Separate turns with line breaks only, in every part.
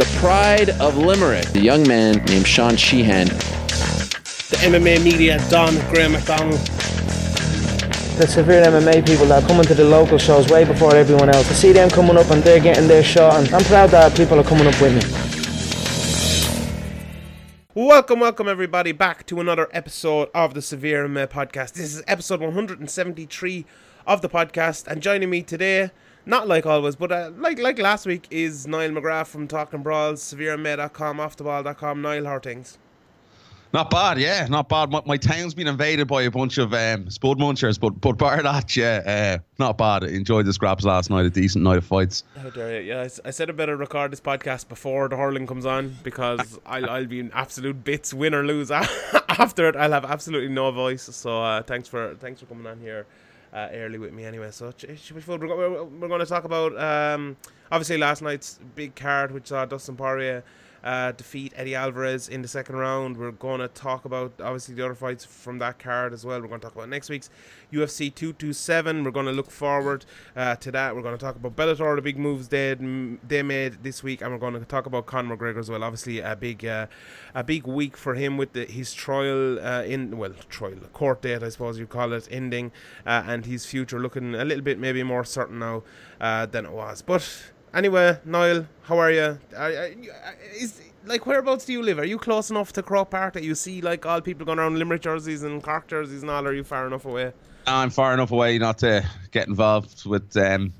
the pride of Limerick, a young man named Sean Sheehan.
The MMA media, Don Graham McDonald.
The severe MMA people that are coming to the local shows way before everyone else. I see them coming up and they're getting their shot, and I'm proud that people are coming up with me.
Welcome, welcome everybody back to another episode of the Severe MMA podcast. This is episode 173 of the podcast, and joining me today not like always, but uh, like like last week is Niall McGrath from Talking Brawls, SevereMMA.com, OffTheBall.com, Niall Hortings.
Not bad, yeah, not bad. My, my, town's been invaded by a bunch of um, spud munchers, but but bar that, yeah, uh, not bad. Enjoyed the scraps last night, a decent night of fights.
How dare you? Yeah, I, I said I better record this podcast before the hurling comes on because I'll, I'll be in absolute bits, win or lose. After it, I'll have absolutely no voice. So uh, thanks for thanks for coming on here uh, early with me anyway. So it should be fun. We're, we're, going to talk about um, obviously last night's big card, which saw Dustin Poirier uh, defeat Eddie Alvarez in the second round. We're going to talk about obviously the other fights from that card as well. We're going to talk about next week's UFC 227. We're going to look forward uh, to that. We're going to talk about Bellator, the big moves they they made this week, and we're going to talk about Conor McGregor as well. Obviously, a big uh, a big week for him with the, his trial uh, in well trial court date, I suppose you call it, ending, uh, and his future looking a little bit maybe more certain now uh, than it was, but. Anyway, Niall, how are you? Are, are, is like whereabouts do you live? Are you close enough to Croke Park that you see like all people going around Limerick jerseys and Cork jerseys and all? Are you far enough away?
I'm far enough away not to get involved with um,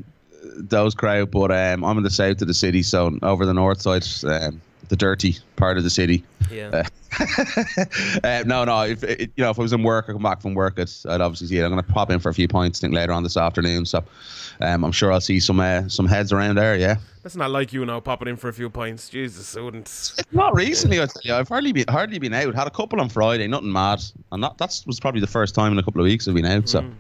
those crowd, but um, I'm in the south of the city, so over the north side, um, the dirty part of the city.
Yeah.
Uh, uh, no, no. If it, you know, if I was in work, I come back from work, I'd, I'd obviously see it. I'm going to pop in for a few points, think later on this afternoon. So, um, I'm sure I'll see some uh, some heads around there. Yeah.
That's not like you now, popping in for a few points. Jesus, I wouldn't.
Not recently, I tell you. I've hardly been hardly been out. Had a couple on Friday, nothing mad, and that that's was probably the first time in a couple of weeks I've been out. So, mm.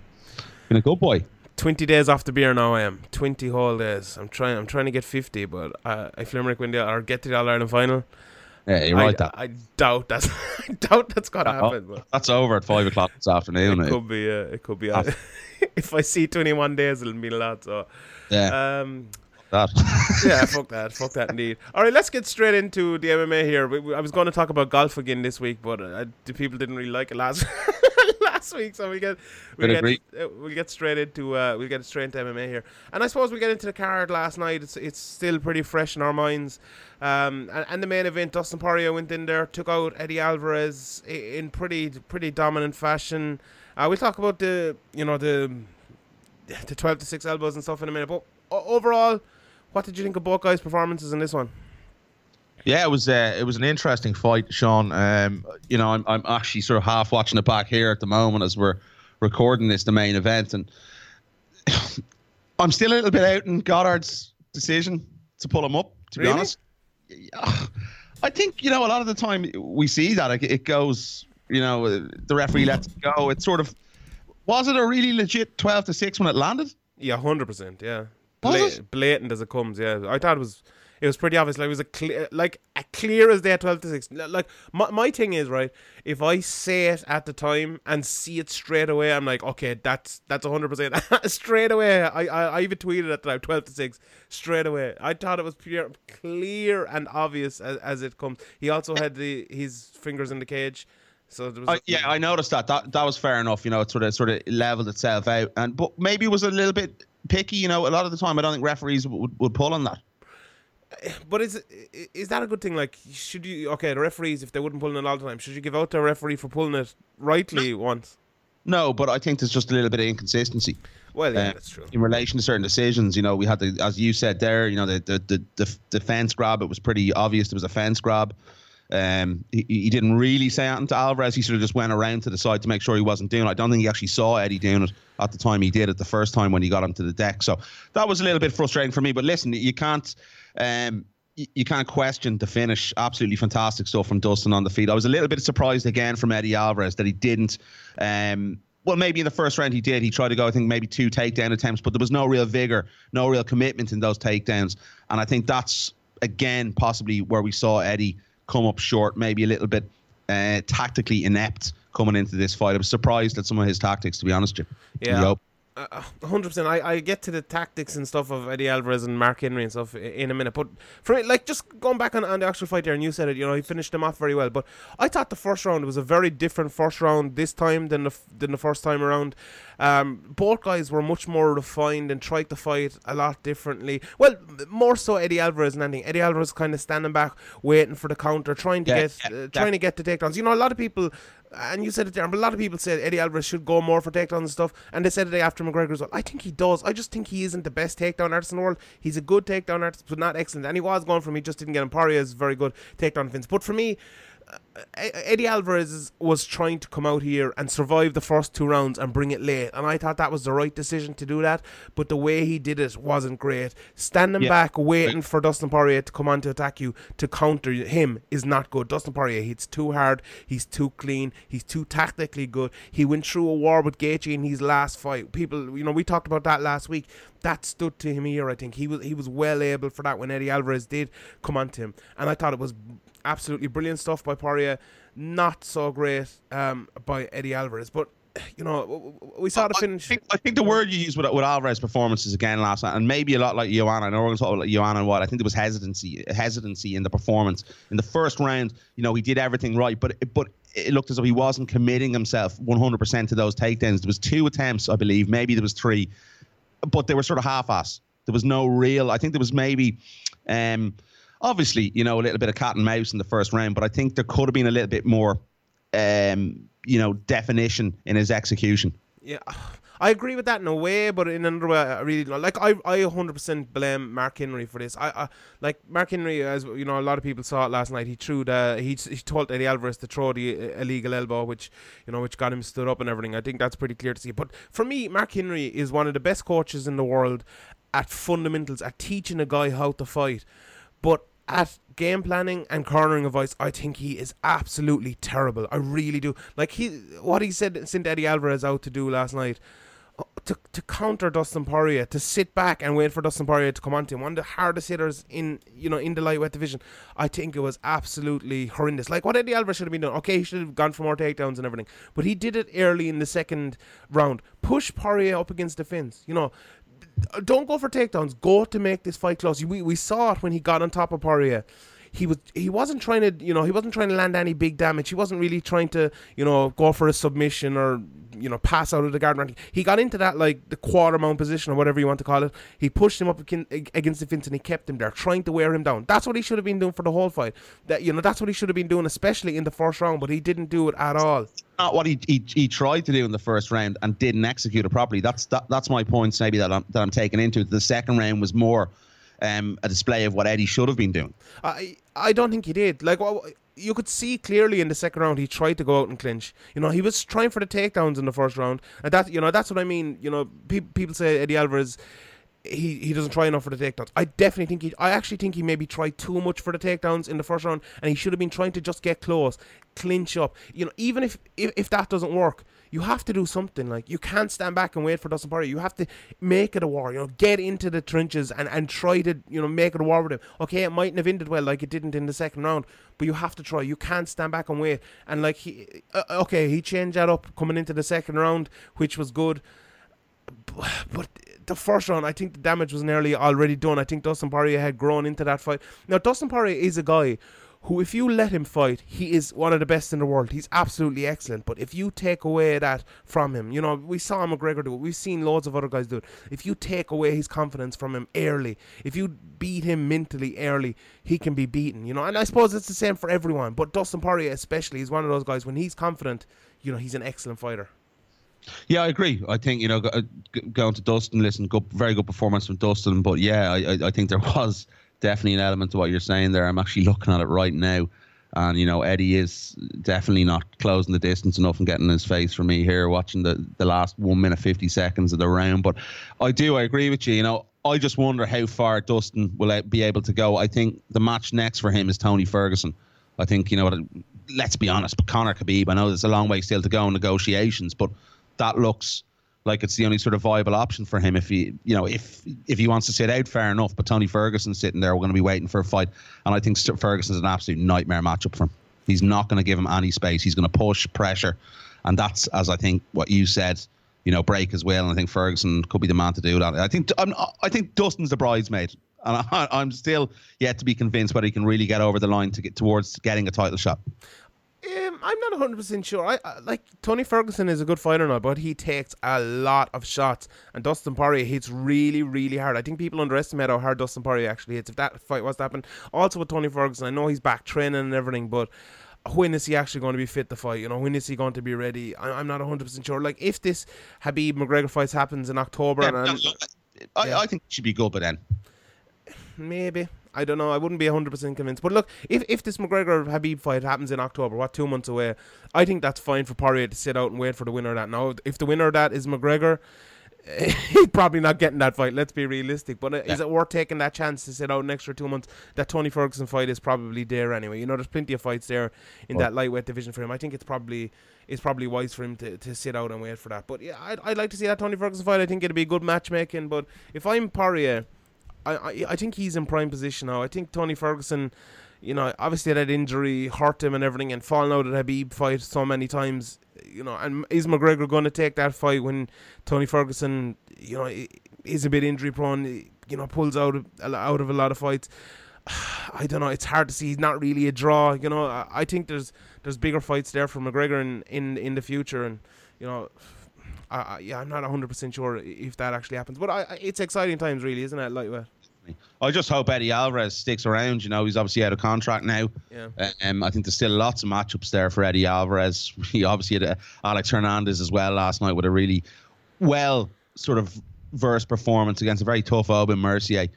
been a good boy.
20 days off the beer now I am 20 whole days I'm trying I'm trying to get 50 but uh, if Limerick win the or get to the All Ireland final
yeah, you're right.
I,
that.
I doubt that's. I doubt that's gonna happen.
That's over at five o'clock this afternoon.
It could be. Uh, it could be. Uh, if I see twenty one days, it'll mean a lot. So.
Yeah.
Um,
that.
yeah, fuck that, fuck that indeed. All right, let's get straight into the MMA here. I was going to talk about golf again this week, but uh, the people didn't really like it last last week, so we get we get uh, we get straight into uh, we get straight into MMA here. And I suppose we get into the card last night. It's it's still pretty fresh in our minds. Um, and, and, the main event, Dustin Poirier went in there, took out Eddie Alvarez in pretty pretty dominant fashion. Uh, we'll talk about the you know the the twelve to six elbows and stuff in a minute. But overall, what did you think of both guys' performances in this one?
Yeah, it was uh, it was an interesting fight, Sean. Um, you know, I'm I'm actually sort of half watching it back here at the moment as we're recording this, the main event, and I'm still a little bit out in Goddard's decision to pull him up. To
really?
be honest, I think you know a lot of the time we see that it goes. You know, the referee lets it go. It's sort of was it a really legit twelve to six when it landed?
Yeah, hundred percent. Yeah, Bla- blatant as it comes. Yeah, I thought it was it was pretty obvious. Like it was a clear, like a clear as day, twelve to six. Like my my thing is right. If I say it at the time and see it straight away, I'm like, okay, that's that's hundred percent straight away. I, I I even tweeted at the time, twelve to six, straight away. I thought it was pure, clear and obvious as, as it comes. He also had the his fingers in the cage. So
uh, yeah, I noticed that. That that was fair enough. You know, it sort of sort of leveled itself out, and but maybe it was a little bit picky. You know, a lot of the time, I don't think referees would, would pull on that
but is is that a good thing? Like, should you? Okay, the referees, if they wouldn't pull it all the time, should you give out to a referee for pulling it rightly once?
No, but I think there's just a little bit of inconsistency.
Well, yeah, uh, that's true.
In relation to certain decisions, you know, we had the, as you said there, you know, the the the, the, the fence grab. It was pretty obvious there was a fence grab. Um, he, he didn't really say anything to Alvarez. He sort of just went around to the side to make sure he wasn't doing it. I don't think he actually saw Eddie doing it at the time he did it the first time when he got him to the deck. So that was a little bit frustrating for me. But listen, you can't um, you can't question the finish. Absolutely fantastic stuff from Dustin on the feet. I was a little bit surprised again from Eddie Alvarez that he didn't. Um, well, maybe in the first round he did. He tried to go, I think, maybe two takedown attempts, but there was no real vigor, no real commitment in those takedowns. And I think that's, again, possibly where we saw Eddie come up short, maybe a little bit uh, tactically inept coming into this fight. I was surprised at some of his tactics, to be honest.
Yeah. Hundred percent. I, I get to the tactics and stuff of Eddie Alvarez and Mark Henry and stuff in a minute. But for me, like just going back on, on the actual fight there, and you said it, you know, he finished them off very well. But I thought the first round was a very different first round this time than the than the first time around. Um, both guys were much more refined and tried to fight a lot differently. Well, more so Eddie Alvarez than anything. Eddie Alvarez kind of standing back, waiting for the counter, trying to
Yeah,
get
yeah,
uh, trying to get the takedowns. You know, a lot of people. And you said it there, a lot of people said Eddie Alvarez should go more for takedowns and stuff. And they said it after McGregor as well. I think he does. I just think he isn't the best takedown artist in the world. He's a good takedown artist, but not excellent. And he was going for me, just didn't get him. Poirier is very good takedown defense. But for me, Eddie Alvarez was trying to come out here and survive the first two rounds and bring it late, and I thought that was the right decision to do that. But the way he did it wasn't great. Standing
Yeah.
back, waiting for Dustin Poirier to come on to attack you to counter him is not good. Dustin Poirier, hits too hard, he's too clean, he's too tactically good. He went through a war with Gaethje in his last fight. People, you know, we talked about that last week. That stood to him here. I think he was he was well able for that when Eddie Alvarez did come on to him, and I thought it was absolutely brilliant stuff by Poirier. Not so great um, by Eddie Alvarez, but you know we saw the
I
finish.
think, I think the word you used with, with Alvarez's performances again last night, and maybe a lot like Joanna. I know we're going to talk about Joanna and what I think there was hesitancy, hesitancy in the performance in the first round. You know, he did everything right, but but it looked as though he wasn't committing himself 100% to those takedowns. There was two attempts, I believe, maybe there was three, but they were sort of half-ass. There was no real. I think there was maybe. Um, obviously, you know, a little bit of cat and mouse in the first round, but I think there could have been a little bit more, um, you know, definition in his execution.
Yeah, I agree with that in a way, but in another way, I really like. I I 100% blame Mark Henry for this. I, I like Mark Henry, as you know, a lot of people saw it last night. He threw the he he told Eddie Alvarez to throw the uh, illegal elbow, which you know, which got him stood up and everything. I think that's pretty clear to see. But for me, Mark Henry is one of the best coaches in the world at fundamentals, at teaching a guy how to fight. But at game planning and cornering advice, I think he is absolutely terrible. I really do. Like he, what he said, sent Eddie Alvarez out to do last night, uh, to to counter Dustin Poirier, to sit back and wait for Dustin Poirier to come on to him. One of the hardest hitters in you know in the lightweight division. I think it was absolutely horrendous. Like what Eddie Alvarez should have been doing. Okay, he should have gone for more takedowns and everything, but he did it early in the second round. Push Poirier up against the fence. You know, don't go for takedowns. Go to make this fight close. We we saw it when he got on top of Poirier. He was he wasn't trying to you know he wasn't trying to land any big damage. He wasn't really trying to you know go for a submission or you know pass out of the guard. He got into that like the quarter mount position or whatever you want to call it. He pushed him up against the fence and he kept him there, trying to wear him down. That's what he should have been doing for the whole fight. That you know that's what he should have been doing, especially in the first round. But he didn't do it at all.
Not what he, he he tried to do in the first round and didn't execute it properly. That's that, that's my points maybe that I'm that I'm taking into. The second round was more um, a display of what Eddie should have been doing.
I I don't think he did. Like you could see clearly in the second round, he tried to go out and clinch. You know, he was trying for the takedowns in the first round, and that you know that's what I mean. You know, pe- people say Eddie Alvarez. He, he doesn't try enough for the takedowns. I definitely think he. I actually think he maybe tried too much for the takedowns in the first round, and he should have been trying to just get close, clinch up. You know, even if if, if that doesn't work, you have to do something. Like you can't stand back and wait for Dustin Poirier. You have to make it a war. You know, get into the trenches and, and try to you know make it a war with him. Okay, it mightn't have ended well like it didn't in the second round, but you have to try. You can't stand back and wait. And like he, uh, okay, he changed that up coming into the second round, which was good. But the first round, I think the damage was nearly already done. I think Dustin Poirier had grown into that fight. Now, Dustin Poirier is a guy who, if you let him fight, he is one of the best in the world. He's absolutely excellent. But if you take away that from him, you know, we saw McGregor do it. We've seen loads of other guys do it. If you take away his confidence from him early, if you beat him mentally early, he can be beaten, you know. And I suppose it's the same for everyone. But Dustin Poirier, especially, is one of those guys, when he's confident, you know, he's an excellent fighter.
Yeah, I agree. I think you know, going uh, to Dustin, listen, good, very good performance from Dustin. But yeah, I, I think there was definitely an element to what you're saying there. I'm actually looking at it right now, and you know, Eddie is definitely not closing the distance enough and getting his face for me here, watching the the last one minute fifty seconds of the round. But I do, I agree with you. You know, I just wonder how far Dustin will be able to go. I think the match next for him is Tony Ferguson. I think you know, let's be honest, but Conor Khabib. I know there's a long way still to go in negotiations, but that looks like it's the only sort of viable option for him if he, you know, if if he wants to sit out, fair enough. But Tony Ferguson's sitting there, we're going to be waiting for a fight, and I think Ferguson's an absolute nightmare matchup for him. He's not going to give him any space. He's going to push pressure, and that's as I think what you said you know, break as well. And I think Ferguson could be the man to do that. I think I'm, I think Dustin's the bridesmaid, and I, I'm still yet to be convinced whether he can really get over the line to get towards getting a title shot.
Um, I'm not 100 percent sure. I, I like Tony Ferguson is a good fighter now, but he takes a lot of shots, and Dustin Poirier hits really, really hard. I think people underestimate how hard Dustin Poirier actually hits. If that fight was to happen, also with Tony Ferguson, I know he's back training and everything, but when is he actually going to be fit to fight? You know, when is he going to be ready? I, am not 100 percent sure. Like if this Khabib McGregor fight happens in October,
Yeah,
and,
I,
yeah.
I think it should be good by then.
maybe. I don't know. I wouldn't be 100% convinced. But look, if, if this McGregor Khabib fight happens in October, what, two months away, I think that's fine for Poirier to sit out and wait for the winner of that. Now, if the winner of that is McGregor, he's probably not getting that fight. Let's be realistic. But uh, is it worth taking that chance to sit out an extra two months? That Tony Ferguson fight is probably there anyway. You know, there's plenty of fights there in
Well-
that lightweight division for him. I think it's probably it's probably wise for him to, to sit out and wait for that. But yeah, I'd, I'd like to see that Tony Ferguson fight. I think it'd be good matchmaking. But if I'm Poirier, I, I think he's in prime position now. I think Tony Ferguson, you know, obviously that injury hurt him and everything, and falling out of Khabib fight so many times, you know, and is McGregor going to take that fight when Tony Ferguson, you know, is a bit injury prone, you know, pulls out of, out of a lot of fights. I don't know. It's hard to see. He's not really a draw. You know, I, I think there's there's bigger fights there for McGregor in in, in the future, and you know. I, I, yeah, I'm not 100% sure if that actually happens, but I, it's exciting times, really, isn't it? Lightweight.
I just hope Eddie Alvarez sticks around. You know, he's obviously out of contract now.
Yeah.
Uh, Um, I think there's still lots of matchups there for Eddie Alvarez. He obviously had uh, Alex Hernandez as well last night with a really well sort of verse performance against a very tough Aubin-Mercier.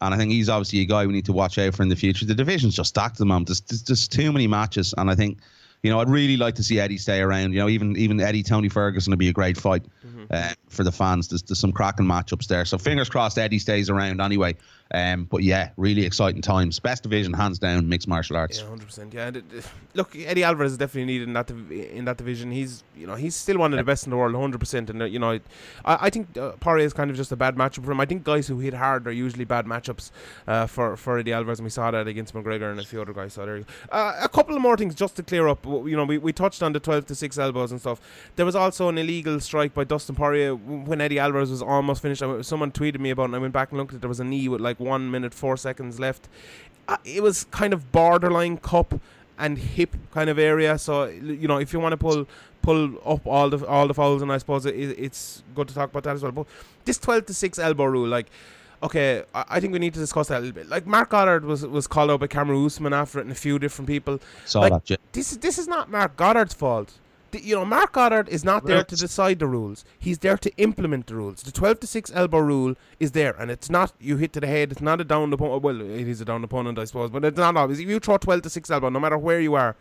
And I think he's obviously a guy we need to watch out for in the future. The division's just stacked at the moment. There's, there's just too many matches. And I think, you know, I'd really like to see Eddie stay around. You know, even even Eddie Tony Ferguson would be a great fight uh, for the fans. There's, there's some cracking matchups there. So fingers crossed Eddie stays around anyway. Um, but yeah, really exciting times. Best division, hands down, mixed martial arts.
Yeah, hundred percent. Yeah, and it- it- look, Eddie Alvarez is definitely needed in that in that division. He's you know he's still one of the best in the world, hundred percent. And uh, you know, I, I think uh, Poirier is kind of just a bad matchup for him. I think guys who hit hard are usually bad matchups uh, for for Eddie Alvarez, and we saw that against McGregor and a few other guys. So there, you go. Uh, a couple of more things just to clear up. You know, we, we touched on the twelve to six elbows and stuff. There was also an illegal strike by Dustin Poirier when Eddie Alvarez was almost finished. I, someone tweeted me about, it and I went back and looked at. it. There was a knee with like one minute four seconds left. Uh, it was kind of borderline cup and hip kind of area. So you know, if you want to pull pull up all the all the fouls, and I suppose it, it's good to talk about that as well. But this twelve to six elbow rule, like. Okay, I think we need to discuss that a little bit. Like Marc Goddard was was called out by Kamaru Usman after it, and a few different people.
Saw
Like,
that.
This is this is not Marc Goddard's fault. You know, Marc Goddard is not there to decide the rules. He's there to implement the rules. The twelve to six elbow rule is there, and it's not you hit to the head. It's not a down opponent. Well, it is a down opponent, I suppose, but it's not always. If you throw twelve to six elbow, no matter where you are,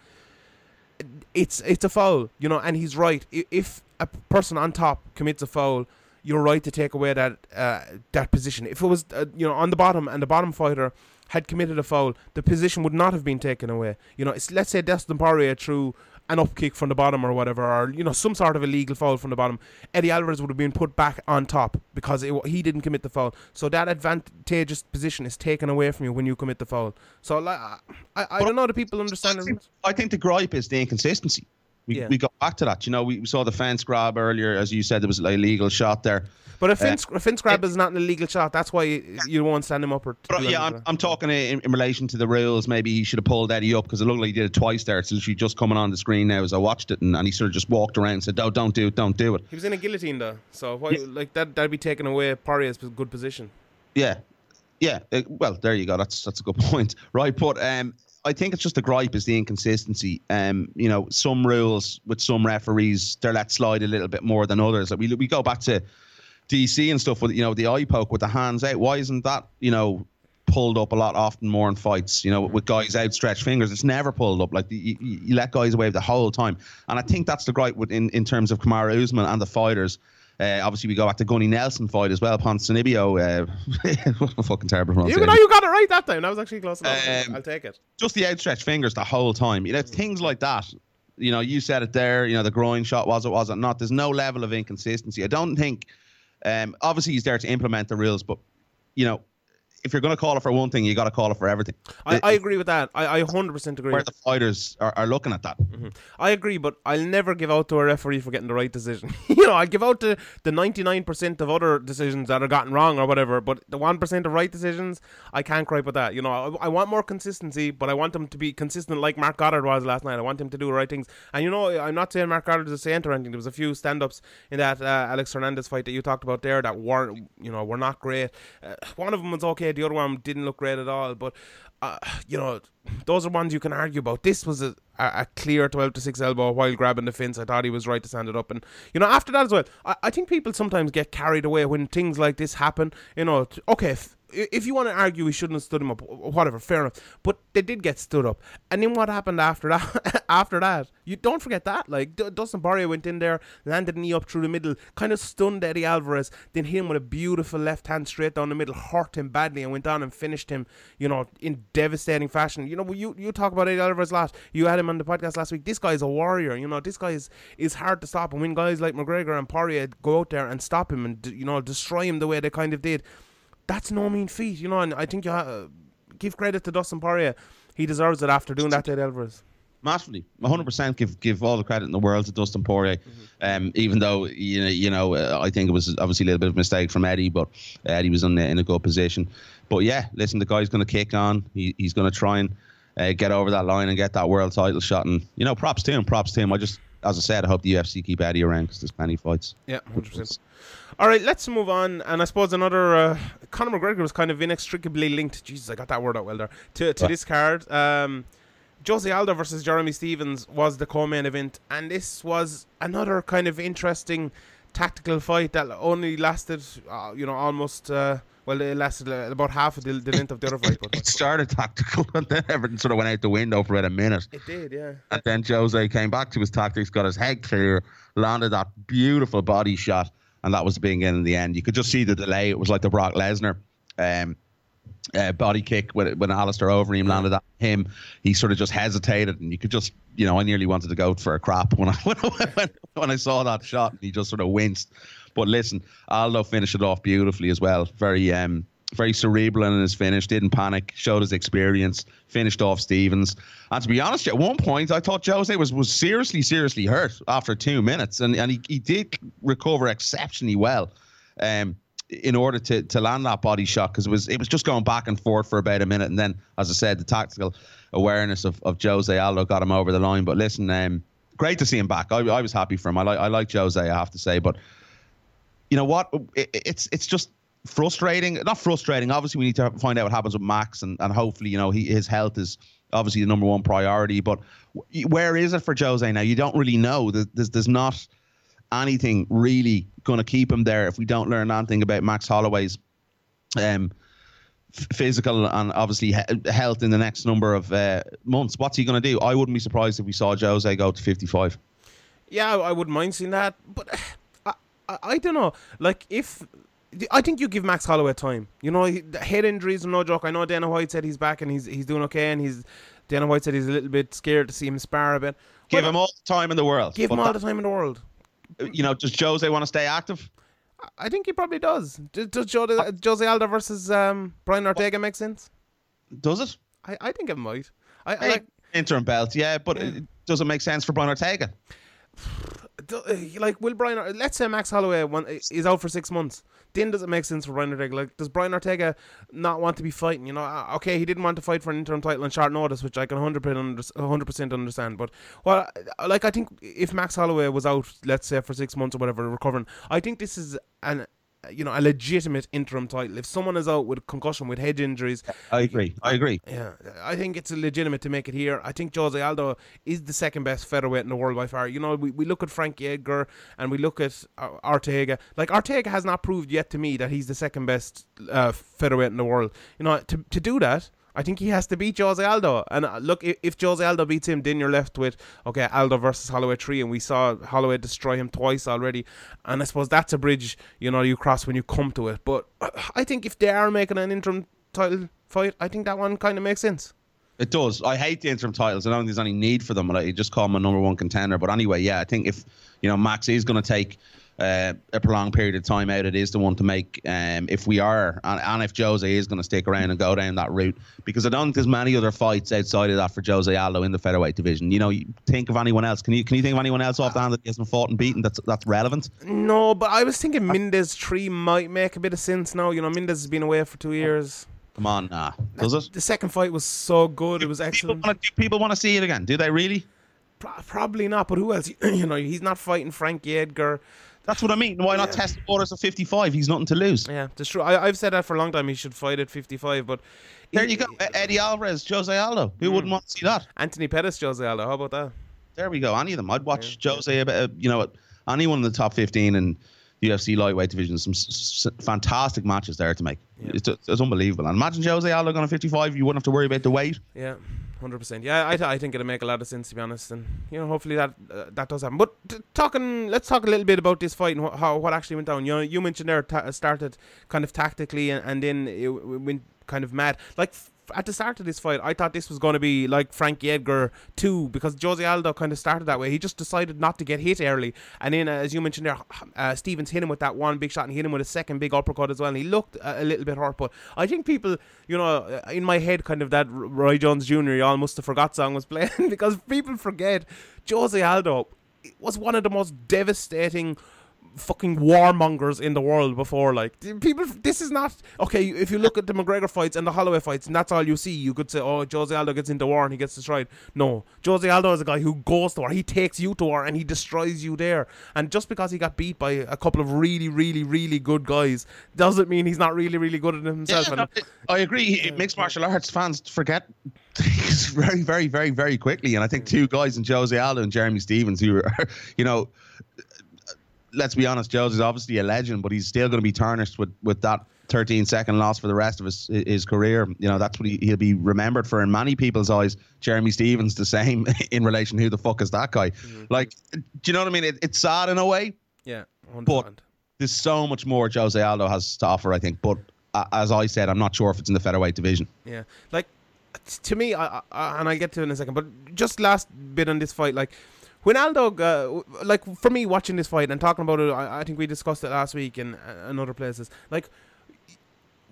it's it's a foul. You know, and he's right. If a person on top commits a foul, you're right to take away that uh, that position. If it was uh, you know on the bottom and the bottom fighter had committed a foul, the position would not have been taken away. You know, it's, let's say Dustin Poirier threw an up kick from the bottom or whatever, or you know some sort of illegal foul from the bottom. Eddie Alvarez would have been put back on top because it, he didn't commit the foul. So that advantageous position is taken away from you when you commit the foul. So like, I, I, I don't know. Do people understand?
I think. I think the gripe is the inconsistency. We,
Yeah.
we got back to that. You know, we, we saw the fence grab earlier, as you said, there was an illegal shot there.
But a
Uh,
fence, a fence grab is not an illegal shot. That's why you, you won't stand him up or.
But yeah, I'm. I'm talking in, in relation to the rules. Maybe he should have pulled Eddie up because it looked like he did it twice there. It's literally just coming on the screen now as I watched it, and, and he sort of just walked around and said, "No, don't do it, don't do it."
He was in a guillotine though, so why,
Yeah.
like that that'd be taken away Poirier's good position.
Yeah, yeah. uh, well, there you go. That's that's a good point, right? But um, I think it's just the gripe is the inconsistency. Um, you know, some rules with some referees they're let slide a little bit more than others. Like we we go back to DC and stuff with you know the eye poke with the hands out. Why isn't that you know? Pulled up a lot often more in fights, you know, with guys outstretched fingers. It's never pulled up. Like you, you, you let guys away the whole time, and I think that's the gripe with in, in terms of Kamaru Usman and the fighters. Uh, obviously, we go back to Gunnar Nelson fight as well. Ponzinibbio, uh, fucking terrible
You,
pronunciation.
know, you got it right that time. That was actually close enough.
Um,
I'll take it.
Just the outstretched fingers the whole time. You know, things like that. You know, you said it there. You know, the groin shot was it, was it not? There's no level of inconsistency. I don't think. Um, obviously, he's there to implement the rules, but you know, if you're going to call it for one thing, you got to call it for everything.
I, I agree with that. I, I 100% agree.
Where the fighters are, are looking at that.
Mm-hmm. I agree, but I'll never give out to a referee for getting the right decision. you know, I give out to the 99% of other decisions that are gotten wrong or whatever, but the 1% of right decisions, I can't gripe with that. You know, I, I want more consistency, but I want them to be consistent like Marc Goddard was last night. I want him to do the right things. And you know, I'm not saying Marc Goddard is a saint or anything. There was a few stand ups in that uh, Alex Hernandez fight that you talked about there that weren't, you know, were not great. Uh, one of them was okay, the other one didn't look great at all. But uh, you know, those are ones you can argue about. This was a, a, clear 12 to 6 elbow while grabbing the fence. I thought he was right to stand it up. And, you know, after that as well, I, I think people sometimes get carried away when things like this happen. You know, okay, if you want to argue he shouldn't have stood him up, whatever, fair enough. But they did get stood up, and then what happened after that? after that, you don't forget that. Like D- Dustin Poirier went in there, landed a knee up through the middle, kind of stunned Eddie Alvarez, then hit him with a beautiful left hand straight down the middle, hurt him badly, and went down and finished him. You know, in devastating fashion. You know, you you talk about Eddie Alvarez last. You had him on the podcast last week. This guy is a warrior. You know, this guy is is hard to stop. And when guys like McGregor and Poirier go out there and stop him and you know destroy him the way they kind of did that's no mean feat, you know. And I think you ha- give credit to Dustin Poirier. He deserves it after doing that to Alvarez.
Massively, 100% give give all the credit in the world to Dustin Poirier. Mm-hmm. Um, even though you know, you know, uh, I think it was obviously a little bit of a mistake from Eddie, but Eddie was in the, in a good position. But yeah, listen, the guy's going to kick on. He, he's going to try and uh, get over that line and get that world title shot. And you know, props to him. Props to him. I just, as I said, I hope the UFC keep Eddie around because there's plenty of fights.
Yeah, hundred percent. All right, let's move on. And I suppose another uh, Conor McGregor was kind of inextricably linked. Jesus, I got that word out well there. To to this card, um, Jose Aldo versus Jeremy Stephens was the co-main event, and this was another kind of interesting tactical fight that only lasted, uh, you know, almost. Uh, well, it lasted uh, about half of the, the length of the other fight. But
it started tactical, and then everything sort of went out the window for about a minute.
It did, yeah.
And then Jose came back to his tactics, got his head clear, landed that beautiful body shot, and that was the beginning and the end. You could just see the delay. It was like the Brock Lesnar um, uh, body kick when when Alistair Overeem landed at him. He sort of just hesitated, and you could just, you know, I nearly wanted to go for a crap when I when I, when I saw that shot, and he just sort of winced. But listen, Aldo finished it off beautifully as well. Very um, very cerebral in his finish, didn't panic, showed his experience, finished off Stephens. And to be honest, at one point I thought Jose was, was seriously, seriously hurt after two minutes, and, and he, he did recover exceptionally well. Um, in order to, to land that body shot because it was it was just going back and forth for about a minute and then as I said the tactical awareness of, of Jose Aldo got him over the line but listen um, great to see him back I, I was happy for him I like I like Jose I have to say but you know what it, it's it's just frustrating. Not frustrating. Obviously, we need to find out what happens with Max, and, and hopefully, you know, he, his health is obviously the number one priority. But where is it for Jose now? You don't really know. There's, there's not anything really going to keep him there if we don't learn anything about Max Holloway's um, physical and obviously he- health in the next number of uh, months. What's he going to do? I wouldn't be surprised if we saw Jose go to 55.
Yeah, I wouldn't mind seeing that, but I, I, I don't know. Like if I think you give Max Holloway time. You know, head injuries are no joke. I know Dana White said he's back and he's he's doing okay, and he's Dana White said he's a little bit scared to see him spar a bit.
Give him all the time in the world.
Give him all the time in the world.
You know, does Jose want to stay active?
I think he probably does. Does Jose, Jose Aldo versus um, Brian Ortega make sense?
Does it?
I, I think it might. I,
I like interim belt, yeah, but yeah. does it make sense for Brian Ortega?
Uh, like will Brian? Let's say Max Holloway uh, is out for six months. Then does it make sense for Brian Ortega? Like, does Brian Ortega not want to be fighting? You know, uh, okay, he didn't want to fight for an interim title on short notice, which I can 100 percent understand. But well, uh, like I think if Max Holloway was out, let's say for six months or whatever, recovering, I think this is an you know a legitimate interim title. If someone is out with concussion, with head injuries,
I agree. I agree.
Yeah, I think it's legitimate to make it here. I think Jose Aldo is the second best featherweight in the world by far. You know, we, we look at Frankie Edgar and we look at uh, Ortega. Like Ortega has not proved yet to me that he's the second best uh, featherweight in the world. You know, to to do that, I think he has to beat Jose Aldo. And uh, look, if, Jose Aldo beats him, then you're left with okay Aldo versus Holloway three, and we saw Holloway destroy him twice already. And I suppose that's a bridge you know you cross when you come to it. But uh, I think if they are making an interim title fight, I think that one kind of makes sense.
It does. I hate the interim titles. I don't think there's any need for them. Like, you just call him a number one contender. But anyway, yeah, I think if you know Max is going to take uh, a prolonged period of time out, it is the one to make. Um, if we are, and, and if Jose is going to stick around and go down that route, because I don't think there's many other fights outside of that for Jose Aldo in the featherweight division. You know, you think of anyone else? Can you can you think of anyone else off the hand that he hasn't fought and beaten that's that's relevant?
No, but I was thinking Mendes three might make a bit of sense now. You know, Mendes has been away for two years.
Come on, nah. Does it?
The second fight was so good; it was
People
excellent.
wanna, do people want to see it again? Do they really?
Pro- probably not, but who else? you know, he's not fighting Frankie Edgar.
That's what I mean. Why not test the waters at 55? He's nothing to lose.
Yeah, that's true. I, I've said that for a long time. He should fight at 55, but
There
he-
you go. Eddie Alvarez, Jose Aldo. Who wouldn't want to see that?
Anthony Pettis, Jose Aldo. How about that?
There we go. Any of them. I'd watch Jose. Uh, you know, anyone in the top 15 in the UFC lightweight division. Some s- s- fantastic matches there to make. It's, it's unbelievable. And imagine Jose Aldo going to 55. You wouldn't have to worry about the weight.
Yeah, hundred percent. Yeah, I, th- I think it'll make a lot of sense to be honest, and you know, hopefully that uh, that does happen. But t- talking, let's talk a little bit about this fight and wh- how what actually went down. You know, you mentioned there ta- started kind of tactically, and, and then it w- went kind of mad. Like f- at the start of this fight, I thought this was going to be like Frankie Edgar too, because Jose Aldo kind of started that way. He just decided not to get hit early, and then uh, as you mentioned there, uh, Stephens hit him with that one big shot and hit him with a second big uppercut as well. And he looked a, a little bit hurt, but I think people, you know, uh, in my head, kind of that Roy Jones Jr. You all must have forgot song was playing because people forget Jose Aldo was one of the most devastating fucking warmongers in the world before. Like people, this is not okay. If you look at the McGregor fights and the Holloway fights, and that's all you see, you could say, "Oh, Jose Aldo gets into war and he gets destroyed." No, Jose Aldo is a guy who goes to war. He takes you to war and he destroys you there. And just because he got beat by a couple of really, really, really good guys doesn't mean he's not really, really good at himself.
Yeah,
and
no, it- I agree. Mixed martial arts fans forget things very, very, very, very quickly. And I think two guys in Jose Aldo and Jeremy Stephens, who are, you know, let's be honest, Jose's obviously a legend, but he's still going to be tarnished with, with that 13 second loss for the rest of his his career. You know, that's what he, he'll be remembered for in many people's eyes. Jeremy Stephens, the same in relation. Who the fuck is that guy? Like, do you know what I mean? It, it's sad in a way.
yeah, 100%.
But there's so much more Jose Aldo has to offer, I think. But uh, as I said, I'm not sure if it's in the featherweight division.
Yeah, like to me, I, I, and I'll get to it in a second. But just last bit on this fight, like when Aldo, uh, like for me watching this fight and talking about it, I, I think we discussed it last week and and other places. Like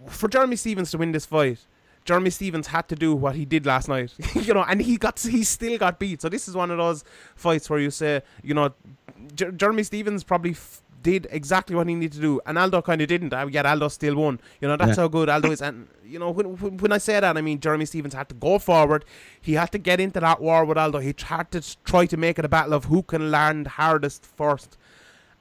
for Jeremy Stephens to win this fight. Jeremy Stephens had to do what he did last night, you know, and he got he still got beat. So this is one of those fights where you say, you know, Jer- Jeremy Stephens probably f- did exactly what he needed to do, and Aldo kind of didn't. Yet Aldo still won. You know, that's
Yeah.
how good Aldo is. And you know, when, when when I say that, I mean Jeremy Stephens had to go forward. He had to get into that war with Aldo. He had to try to make it a battle of who can land hardest first.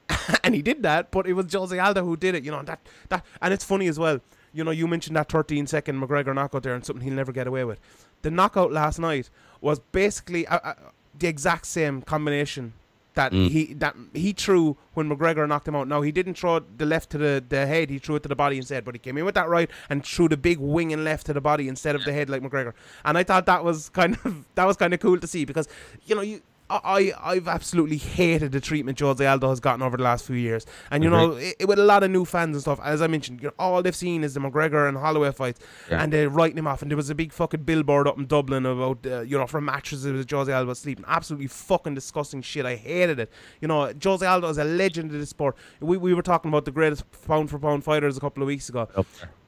and he did that, but it was Jose Aldo who did it. You know that that, and it's funny as well. You know, you mentioned that 13 second McGregor knockout there, and something he'll never get away with. The knockout last night was basically uh, uh, the exact same combination that mm. he that he threw when McGregor knocked him out. Now he didn't throw the left to the, the head; he threw it to the body instead. But he came in with that right and threw the big wing and left to the body instead of the head like McGregor. And I thought that was kind of that was kind of cool to see because you know you. I, I've absolutely hated the treatment Jose Aldo has gotten over the last few years, and you know, it, it- with a lot of new fans and stuff. As I mentioned, you know, all they've seen is the McGregor and Holloway fights,
Yeah.
and they're writing him off. And there was a big fucking billboard up in Dublin about, uh, you know, from mattresses with Jose Aldo sleeping. Absolutely fucking disgusting shit. I hated it. You know, Jose Aldo is a legend of the sport. We, we were talking about the greatest pound for pound fighters a couple of weeks ago.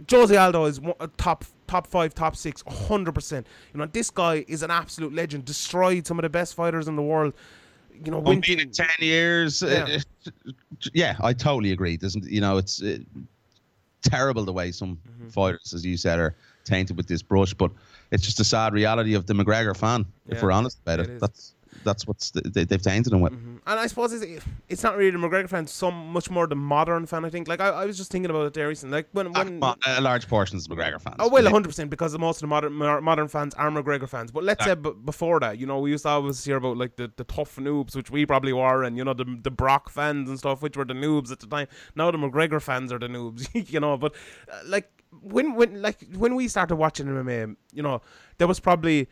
Jose Aldo is one, uh, top top five, top six, hundred percent. You know, this guy is an absolute legend. Destroyed some of the best fighters in the world. You know, winning.
in 10 years.
Yeah.
uh, yeah, I totally agree. Doesn't you know, it's uh, terrible the way some
Mm-hmm.
fighters, as you said, are tainted with this brush, but it's just a sad reality of the McGregor fan, if we're honest about
it
it. That's that's what's they, they've tainted him with.
And I suppose it's, it's not really the McGregor fan, so much more the modern fan. I think. Like I, I was just thinking about it there recently. Like when when.
Uh, a large portion is McGregor fans.
Oh well,
Yeah.
hundred percent because the most of the modern modern fans are McGregor fans. But let's say b- before that, you know, we used to always hear about like the, the tough noobs, which we probably were, and you know the the Brock fans and stuff, which were the noobs at the time. Now the McGregor fans are the noobs, you know. But uh, like when when like when we started watching MMA, you know, there was probably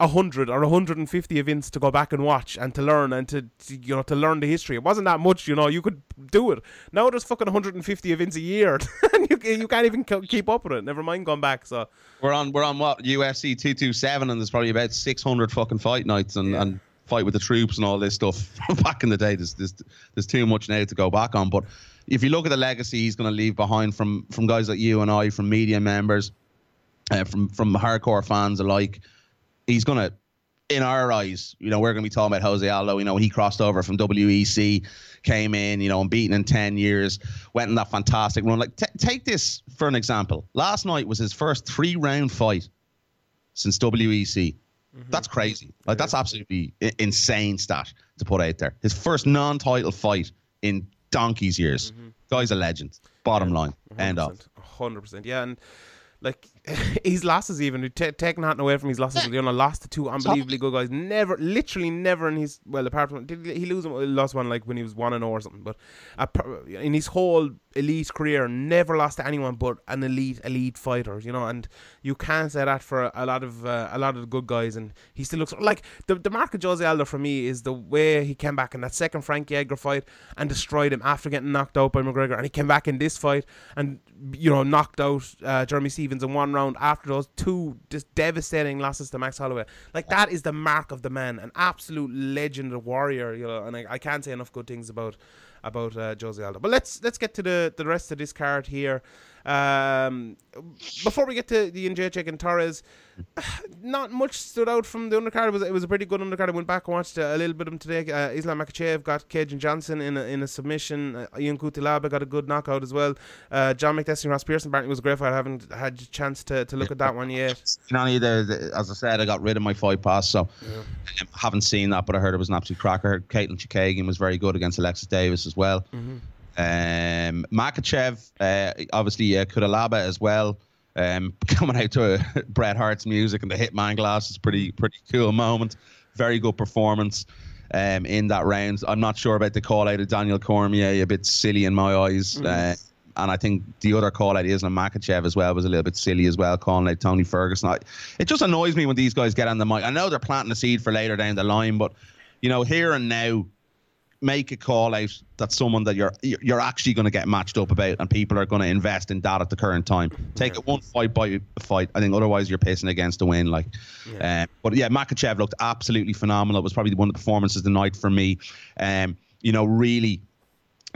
a hundred or a hundred and fifty events to go back and watch and to learn and to, to you know to learn the history. It wasn't that much, you know. You could do it. Now there's fucking 150 events a year, and you you can't even keep up with it. Never mind going back. So.
We're on we're on what UFC two two seven, and there's probably about six hundred fucking fight nights and
Yeah.
and fight with the troops and all this stuff back in the day. There's, there's there's too much now to go back on. But if you look at the legacy he's going to leave behind from from guys like you and I, from media members, uh, from from hardcore fans alike, he's going to in our eyes, you know, we're going to be talking about Jose Aldo. You know, he crossed over from WEC, came in, you know, unbeaten in 10 years, went in that fantastic run. Like, t- take this for an example. Last night was his first three round fight since WEC. Mm-hmm. That's crazy. Like, that's absolutely I- insane stat to put out there. His first non title fight in donkey's years. Mm-hmm. Guy's a legend. Bottom yeah, line. End of.
100%. Yeah. And like his losses even t- taking nothing away from his losses you know lost to two unbelievably good guys. Never literally never in his well apart from did he lose one lost one like when he was 1 and 0 or something but in his whole elite career never lost to anyone but an elite elite fighter you know and you can't say that for a lot of uh, a lot of the good guys and he still looks like the, the mark of Jose Aldo for me is the way he came back in that second Frankie Edgar fight and destroyed him after getting knocked out by McGregor and he came back in this fight and you know knocked out uh, Jeremy Stephens in one round after those two just devastating losses to Max Holloway like that is the mark of the man an absolute legend a warrior you know and I, I can't say enough good things about about uh, Jose Aldo. But let's let's get to the, the rest of this card here. Um, before we get to the Jacek and Torres, not much stood out from the undercard. It was it was a pretty good undercard. I went back and watched a little bit of them today. Uh, Islam Makhachev got Kajan Johnson in a, in a submission. Uh, Ion Cutelaba got a good knockout as well. Uh, John Makdessi Ross Pearson apparently was a great fight. I haven't had a chance to, to look at that one yet.
Either. As I said, I got rid of my fight pass, so yeah. um, haven't seen that. But I heard it was an absolute cracker. Katlyn Chookagian was very good against Alexis Davis as well. Mm-hmm. Um, Makhachev, uh, obviously uh, Cutelaba as well. Um, coming out to Bret Hart's music and the Hitman glass is pretty pretty cool moment. Very good performance um, in that round. I'm not sure about the call out of Daniel Cormier, a bit silly in my eyes. Mm. Uh, and I think the other call out is on Makhachev as well was a little bit silly as well, calling out Tony Ferguson. I, it just annoys me when these guys get on the mic. I know they're planting a seed for later down the line, but you know, here and now, make a call out that's someone that you're you're actually going to get matched up about, and people are going to invest in that at the current time. Take yeah. it one fight by fight. I think otherwise you're pacing against a win. Like, yeah. Um, but yeah, Makhachev looked absolutely phenomenal. It was probably one of the performances of the night for me. Um, you know, really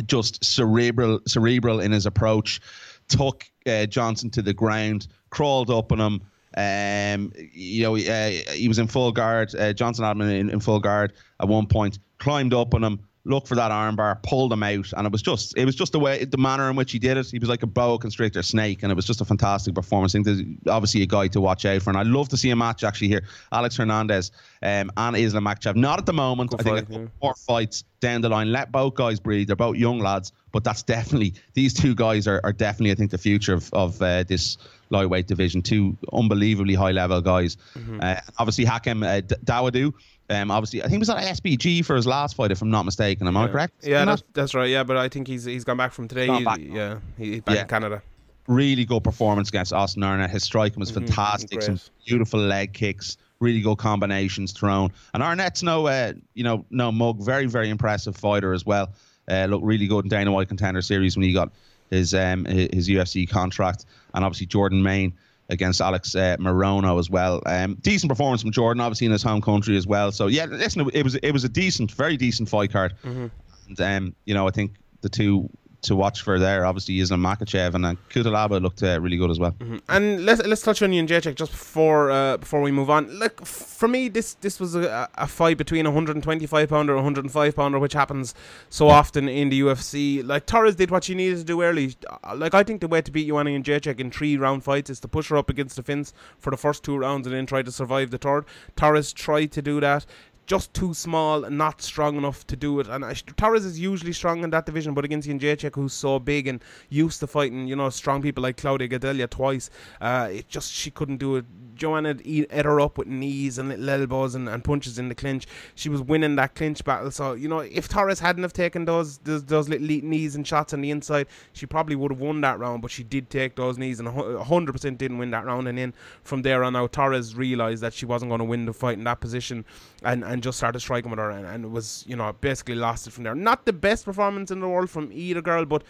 just cerebral cerebral in his approach. Took uh, Johnson to the ground, crawled up on him. Um, you know, uh, he was in full guard. Uh, Johnson had him in, in full guard at one point. Climbed up on him, look for that armbar, pulled him out, and it was just it was just the way the manner in which he did it. He was like a boa constrictor snake, and it was just a fantastic performance. I think there's obviously a guy to watch out for, and I'd love to see a match actually here. Alex Hernandez um, and Islam Makhachev. Not at the moment. Good I think fight, yeah. more fights down the line. Let both guys breathe. They're both young lads, but that's definitely these two guys are, are definitely I think the future of of uh, this lightweight division. Two unbelievably high level guys. Mm-hmm. Uh, obviously Hakeem uh, Dawodu um, obviously, I think he was at SBG for his last fight, if I'm not mistaken. Am
yeah.
I correct?
Yeah, that's, that's, right. Yeah, but I think he's he's gone back from today. He, back. Yeah, he's back yeah. in Canada.
Really good performance against Austin Arnett. His striking was mm-hmm. fantastic. Some beautiful leg kicks, really good combinations thrown. And Arnett's no, uh, you know, no mug. Very, very impressive fighter as well. Uh, looked really good in Dana White Contender Series when he got his um his UFC contract, and obviously Jordan Mein against Alex uh, Morono as well. Um, decent performance from Jordan, obviously in his home country as well. So yeah, listen, it was it was a decent, very decent fight card. Mm-hmm. And um, you know, I think the two to watch for there. Obviously, Islam Makhachev and uh, Cutelaba looked uh, really good as well.
Mm-hmm. And let's let's touch on Jędrzejczyk just before uh, before we move on. Like for me, this this was a, a fight between a 125 pounder, 105 pounder, which happens so often in the UFC. Like Torres did what she needed to do early. Uh, like I think the way to beat Joanna Jędrzejczyk in three round fights is to push her up against the fence for the first two rounds and then try to survive the third. Torres tried to do that just too small not strong enough to do it. And uh, Torres is usually strong in that division, but against Jędrzejczyk, who's so big and used to fighting, you know, strong people like Claudia Gadelha twice, uh, it just she couldn't do it. Joanna ate, ate her up with knees and little elbows and, and punches in the clinch. She was winning that clinch battle. So you know, if Torres hadn't have taken those those, those little knees and shots on the inside, she probably would have won that round. But she did take those knees and 100 percent didn't win that round. And then from there on out, Torres realized that she wasn't going to win the fight in that position, and and just started striking with her, and, and was you know basically lost it from there. Not the best performance in the world from either girl, but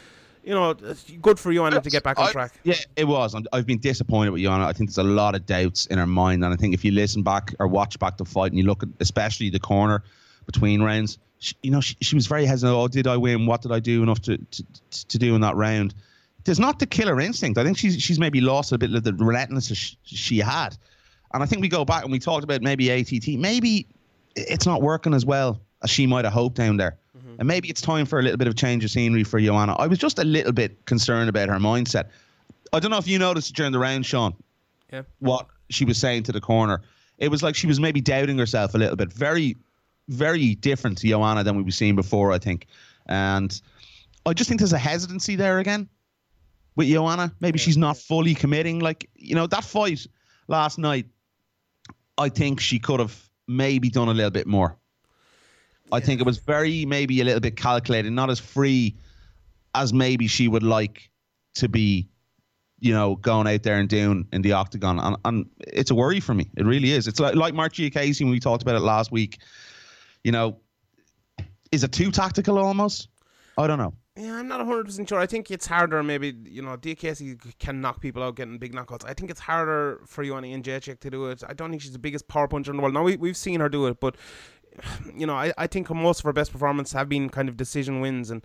you know, it's good for Joanna to get back on
I-
track.
Yeah, it was. I'm, I've been disappointed with Joanna. I think there's a lot of doubts in her mind, and I think if you listen back or watch back the fight and you look at especially the corner between rounds, she, you know, she, she was very hesitant. Oh, did I win? What did I do enough to to, to do in that round? There's not the killer instinct. I think she's she's maybe lost a bit of the relentlessness sh- she had, and I think we go back and we talked about maybe ATT. Maybe it's not working as well as she might have hoped down there. Mm-hmm. And maybe it's time for a little bit of change of scenery for Joanna. I was just a little bit concerned about her mindset. I don't know if you noticed during the round, Sean,
Yeah.
what she was saying to the corner. It was like she was maybe doubting herself a little bit. Very, very different to Joanna than we've seen before, I think. And I just think there's a hesitancy there again with Joanna. Maybe she's not fully committing. Like, you know, that fight last night, I think she could have maybe done a little bit more. I think it was very maybe a little bit calculated, not as free as maybe she would like to be, you know, going out there and doing in the octagon. And, and it's a worry for me. It really is. It's like like Mark Casey when we talked about it last week. You know, is it too tactical almost? I don't know.
Yeah, I'm not 100% sure. I think it's harder, maybe, you know, DKC can knock people out getting big knockouts. I think it's harder for Joanna Jędrzejczyk to do it. I don't think she's the biggest power puncher in the world. Now, we, we've seen her do it, but, you know, I, I think most of her best performances have been kind of decision wins. And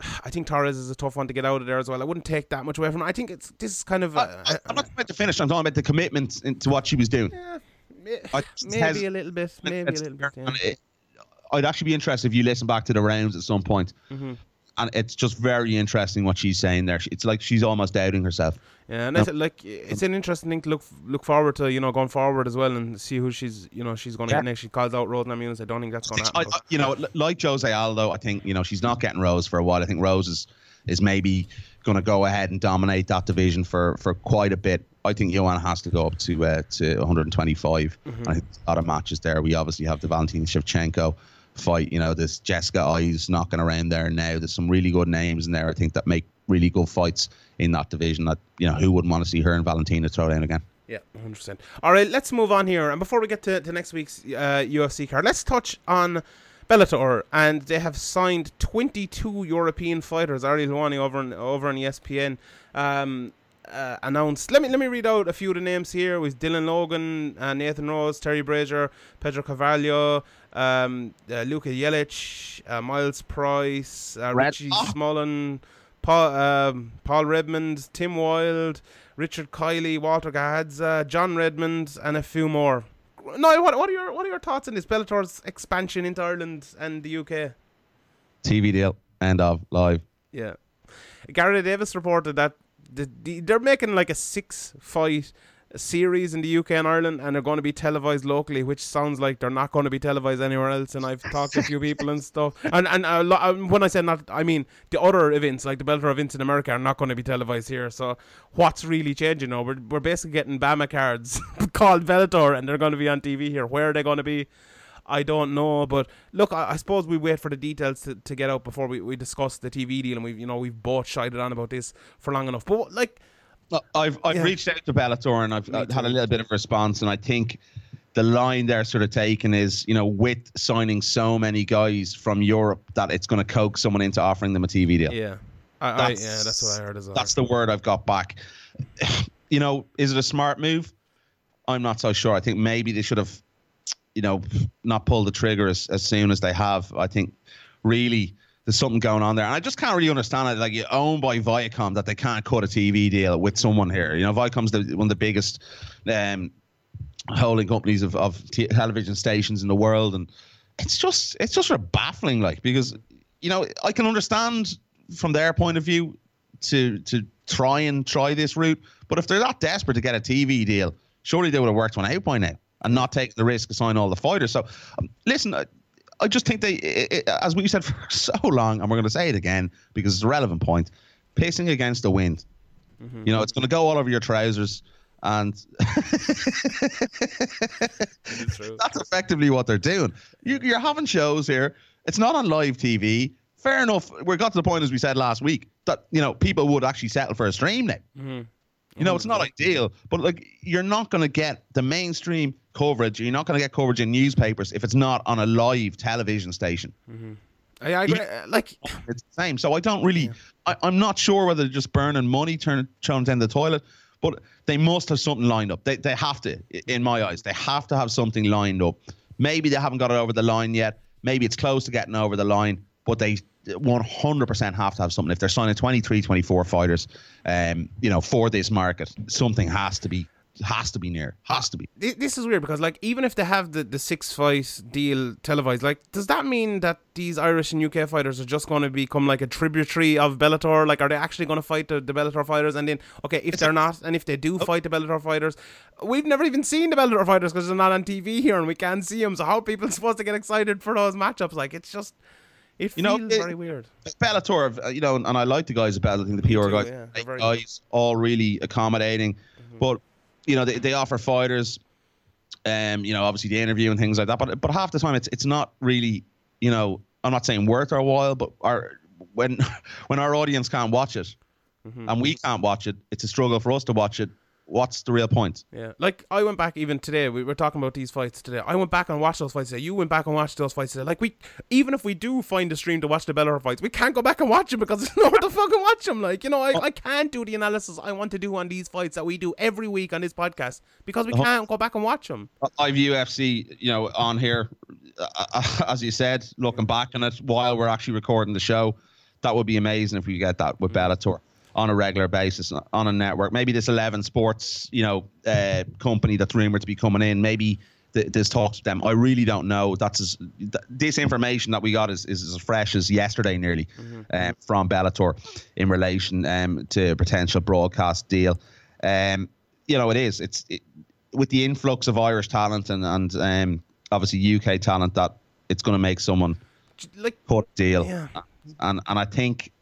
I think Torres is a tough one to get out of there as well. I wouldn't take that much away from her. I think it's this is kind of. Uh,
I, I'm not about the finish. I'm talking about the commitment into what she was doing. Just
maybe
has-
a little bit. Maybe a little bit. Yeah.
it- I'd actually be interested if you listen back to the rounds at some point.
Mm-hmm.
And it's just very interesting what she's saying there. It's like she's almost doubting herself.
Yeah, and that's like it's an interesting thing to look look forward to, you know, going forward as well, and see who she's, you know, she's going to
Yeah.
get next. She calls out Rose Namajunas. I don't think that's going to happen.
I, you know, like Jose Aldo, I think you know she's not getting Rose for a while. I think Rose is is maybe going to go ahead and dominate that division for for quite a bit. I think Joanna has to go up to uh, to 125. I think a lot of matches there. We obviously have the Valentina Shevchenko fight. You know, there's Jessica Eye's knocking around there now. There's some really good names in there. I think that make really good fights in that division. That you know, who wouldn't want to see her and Valentina throw down again?
Yeah, 100%. All right, let's move on here. And before we get to, to next week's uh, UFC card, let's touch on Bellator. And they have signed 22 European fighters. Ariel Helwani over on, over on ESPN um, uh, announced. Let me let me read out a few of the names here. With Dylan Logan, uh, Nathan Rose, Terry Brazier, Pedro Carvalho, um, uh, Luka Jelcic, uh, Myles Price, uh, Richie
Oh.
Smullen, Paul, um, Paul Redmond, Tim Wilde, Richard Kiely, Walter Gahadza, John Redmond, and a few more. No, what, what are your what are your thoughts on this Bellator's expansion into Ireland and the UK?
TV deal. End of live.
Yeah, Gary Davis reported that the, the, they're making like a six fight series in the UK and Ireland, and they're going to be televised locally, which sounds like they're not going to be televised anywhere else. And I've talked to a few people and stuff, and and um, when I say not, I mean the other events like the Bellator events in America are not going to be televised here. So what's really changing now? We're we're basically getting BAMMA cards called Bellator, and they're going to be on TV here. Where are they going to be? I don't know, but look, I, I suppose we wait for the details to, to get out before we, we discuss the TV deal, and we've you know we've both shied on about this for long enough. But like,
Look, I've I've
Yeah.
reached out to Bellator and I've uh, had a little bit of response, and I think the line they're sort of taking is, you know, with signing so many guys from Europe, that it's going to coax someone into offering them a TV deal.
yeah, I, I, yeah, that's what I heard as well.
That's the word I've got back. You know, is it a smart move? I'm not so sure. I think maybe they should have, you know, not pull the trigger as, as soon as they have. I think really there's something going on there. And I just can't really understand it. Like, you're owned by Viacom that they can't cut a TV deal with someone here. You know, Viacom's the, one of the biggest um, holding companies of, of t- television stations in the world. And it's just, it's just sort of baffling, like, because, you know, I can understand from their point of view to to try and try this route. But if they're that desperate to get a TV deal, surely they would have worked one out by now and not taken the risk of signing all the fighters. So, um, listen, I, I just think they, i i as we said for so long, and we're going to say it again because it's a relevant point, pacing against the wind. Mm-hmm. You know, it's going to go all over your trousers. And that's effectively what they're doing. You, you're having shows here. It's not on live TV. Fair enough. We got to the point, as we said last week, that you know people would actually settle for a stream now. Mm-hmm. You know, it's mm-hmm. not ideal, but like you're not going to get the mainstream coverage. You're not going to get coverage in newspapers if it's not on a live television station.
I, I agree. uh, Like,
it's the same. So I don't really. I, I'm not sure whether they're just burning money, turning throwing down the toilet, but they must have something lined up. They they have to, in my eyes, they have to have something lined up. Maybe they haven't got it over the line yet. Maybe it's close to getting over the line, but they 100% have to have something. If they're signing 23, 24 fighters, um, you know, for this market, something has to be has to be near, has to be.
this is weird because, like, even if they have the, the six fight deal televised, like, does that mean that these Irish and UK fighters are just going to become like a tributary of Bellator? Like, are they actually going to fight the, the Bellator fighters? And then, okay, if they're not, and if they
Oh.
do fight the Bellator fighters, we've never even seen the Bellator fighters because they're not on TV here and we can't see them. So, how are people supposed to get excited for those matchups? Like, it's just, it
You know,
feels
it-
very weird.
Bellator, uh, you know, and I like the guys at Bellator, I think the PR
too,
guys,
yeah, very
guys, all really accommodating. But you know, they, they offer fighters, um, you know, obviously the interview and things like that. But but half the time, it's it's not really, you know, I'm not saying worth our while, but our when when our audience can't watch it, and we can't watch it, it's a struggle for us to watch it. What's the real point?
Yeah, like I went back even today. We were talking about these fights today. I went back and watched those fights today. You went back and watched those fights today. Like we, even if we do find a stream to watch the Bellator fights, we can't go back and watch them because there's nowhere to fucking watch them. Like you know, I, oh. I can't do the analysis I want to do on these fights that we do every week on this podcast because we uh-huh. can't go back and watch them.
Uh, I've UFC, you know, on here, uh, uh as you said, looking back on it while we're actually recording the show. That would be amazing if we get that with mm. Bellator on a regular basis on a network. Maybe this Eleven Sports, you know, uh, company that's rumored to be coming in. Maybe th- there's talks with them. I really don't know. That's as, th- this information that we got is, is as fresh as yesterday, nearly, um, from Bellator in relation um, to a potential broadcast deal. Um, you know, it is. It's it, with the influx of Irish talent and and um, obviously UK talent that it's going to make someone
Like
cut deal.
Yeah.
And and I think.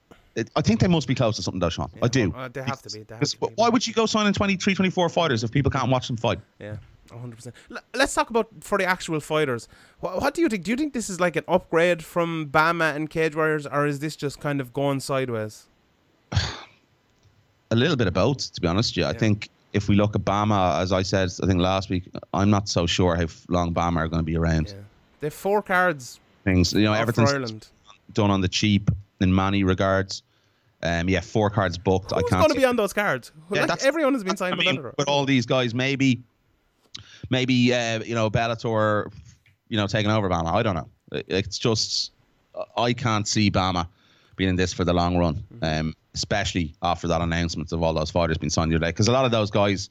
I think they must be close to something, though, Sean. I do.
uh, they have to be, have to be.
Why would you go signing 23, 24 fighters if people can't watch them fight?
Yeah, hundred percent. Let's talk about for the actual fighters. What, what do you think? Do you think this is like an upgrade from BAMMA and Cage Warriors, or is this just kind of going sideways?
A little bit of both, to be honest. Yeah, I think if we look at BAMMA, as I said, I think last week, I'm not so sure how long BAMMA are going to be around.
Yeah, they have four cards
Things, you know, everything's
Ireland.
done on the cheap in many regards. Um, yeah, four cards booked. I
Who's
can't.
going to be on those cards?
Yeah,
like everyone has been signed
I mean, with all these guys, maybe, maybe uh, you know, Bellator, you know, taking over BAMMA. I don't know. It's just I can't see BAMMA being in this for the long run, um, especially after that announcement of all those fighters being signed today. Because a lot of those guys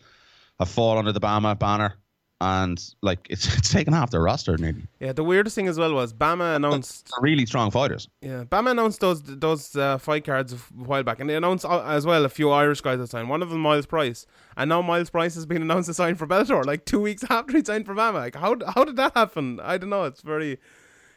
have fallen under the BAMMA banner, and like it's it's taken half their roster nearly.
Yeah, the weirdest thing as well was BAMMA announced.
Really strong fighters.
Yeah, BAMMA announced those those uh, fight cards a while back, and they announced uh, as well a few Irish guys that signed. One of them, Myles Price, and now Myles Price has been announced to sign for Bellator, like two weeks after he signed for BAMMA. Like, how how did that happen? I don't know. It's very,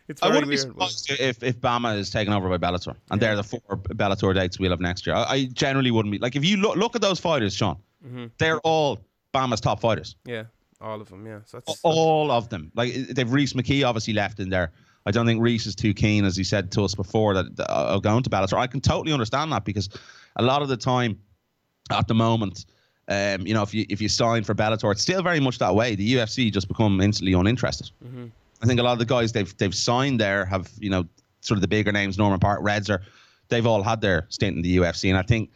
it's
I
very
wouldn't be
weird. but-
surprised if, if BAMMA is taken over by Bellator, and they're the four Bellator dates we'll have next year. I, I generally wouldn't be like if you look look at those fighters, Sean.
Mm-hmm.
They're all BAMMA's top fighters,
Yeah, all of them. Yeah, so that's,
all of them. Like they've Rhys McKee obviously left in there. I don't think Rhys is too keen, as he said to us before, that uh, going to Bellator. I can totally understand that because a lot of the time, at the moment, um, you know, if you if you sign for Bellator, it's still very much that way. The UFC just become instantly uninterested. I think a lot of the guys they've they've signed there have you know sort of the bigger names, Norman Parke, Reds, are they've all had their stint in the UFC, and I think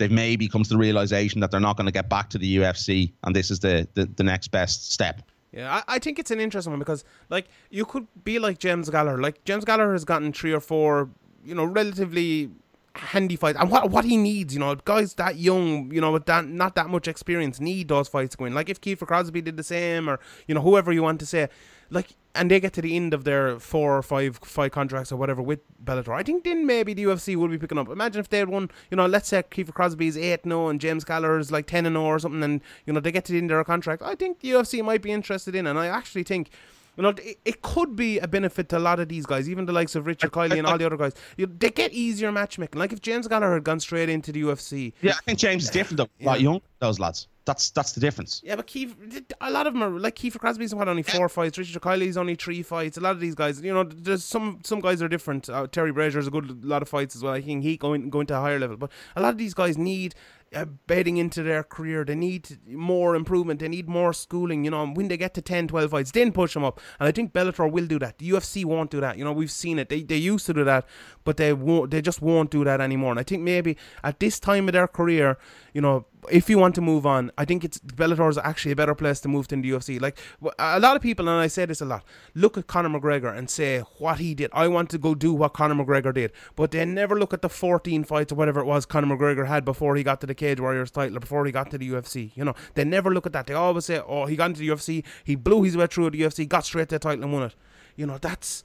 they've maybe come to the realization that they're not going to get back to the UFC, and this is the the, the next best step.
Yeah, I, I think it's an interesting one because like you could be like James Gallagher. Like James Gallagher has gotten three or four, you know, relatively handy fights, and what what he needs, you know, guys that young, you know, with that not that much experience, need those fights to win. Like if Kiefer Crosbie did the same, or you know, whoever you want to say, like, and they get to the end of their four or five fight contracts or whatever with Bellator, I think then maybe the UFC will be picking up. Imagine if they had won, you know, let's say Kiefer Crosbie is eight 0 and James Gallagher is like ten and 0 or something, and you know they get to the end of their contract. I think the UFC might be interested in, and I actually think. You know, it, it could be a benefit to a lot of these guys, even the likes of Richard Kiely and all the other guys. You, they get easier matchmaking. Like if James Gallagher had gone straight into the UFC,
Yeah, I think James is different though. A lot young, those lads. That's that's the difference.
yeah, but Keith, a lot of them are like Kiefer Crosbie's had only four fights. Richard Kiely's only three fights. A lot of these guys, you know, there's some some guys are different. Uh, Terry Brazier's a good lot of fights as well. I think he going going to a higher level, but a lot of these guys need uh, betting into their career. They need more improvement. They need more schooling. You know, when they get to 10, 12 fights, then push them up. And I think Bellator will do that. The UFC won't do that. You know, we've seen it. They, they used to do that, but they won't. They just won't do that anymore. And I think maybe at this time of their career, you know, if you want to move on, I think it's Bellator is actually a better place to move than the UFC. Like a lot of people, and I say this a lot, look at Conor McGregor and say what he did. I want to go do what Conor McGregor did, but they never look at the 14 fights or whatever it was Conor McGregor had before he got to the Cage Warriors title before he got to the UFC. You know, they never look at that. They always say, "Oh, he got into the UFC, he blew his way through the UFC, got straight to the title and won it." You know, that's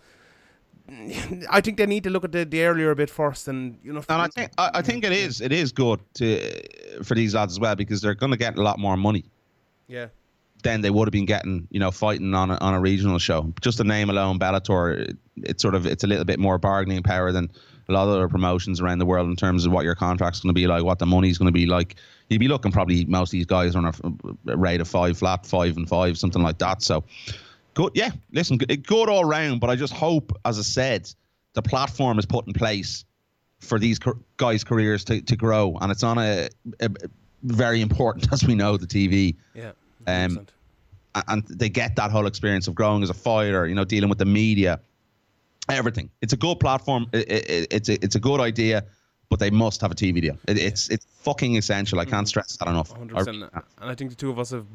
I think they need to look at the, the earlier bit first, and you know.
And I think I, I think it is it is good to for these lads as well because they're going to get a lot more money.
Yeah.
Than they would have been getting, you know, fighting on a, on a regional show. Just the name alone, Bellator, it, it's sort of it's a little bit more bargaining power than a lot of other promotions around the world in terms of what your contract's going to be like, what the money's going to be like. You'd be looking probably most of these guys on a, rate of five flat, five and five, something like that. So good. Yeah, listen, good, good all round. But I just hope, as I said, the platform is put in place for these guys' careers to, to grow, and it's on a, a very important, as we know, the TV.
Yeah.
Um, and they get that whole experience of growing as a fighter, you know, dealing with the media, everything. It's a good platform. It, it, it's a, it's a good idea, but they must have a TV deal. It, it's it's fucking essential. I can't stress that enough.
100%. I, and I think the two of us have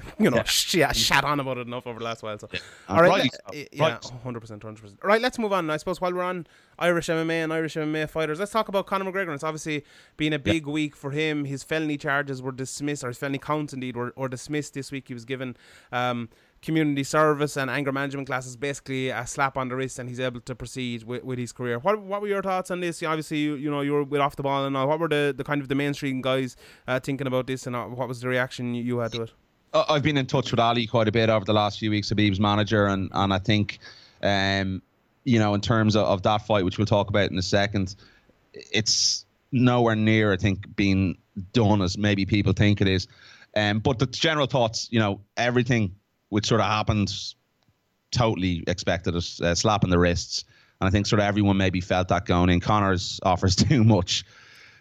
you know, yeah. sh- shat on about it enough over the last while. So, yeah. all right, le- yeah, hundred percent, hundred percent. All right, let's move on. I suppose while we're on Irish MMA and Irish MMA fighters, let's talk about Conor McGregor. It's obviously been a big yeah. week for him. His felony charges were dismissed, or his felony counts indeed were, were dismissed this week. He was given. Um, community service and anger management classes basically a slap on the wrist and he's able to proceed with, with his career. What what were your thoughts on this? Obviously you, you know you were with off the ball and all. What were the, the kind of the mainstream guys uh, thinking about this and uh, what was the reaction you had to it?
I've been in touch with Ali quite a bit over the last few weeks, Khabib's manager, and and I think, um, you know, in terms of, of that fight, which we'll talk about in a second, it's nowhere near, I think, being done as maybe people think it is. Um, but the general thoughts, you know, everything which sort of happened, totally expected us, uh, slapping the wrists. And I think sort of everyone maybe felt that going in. Conor's offers too much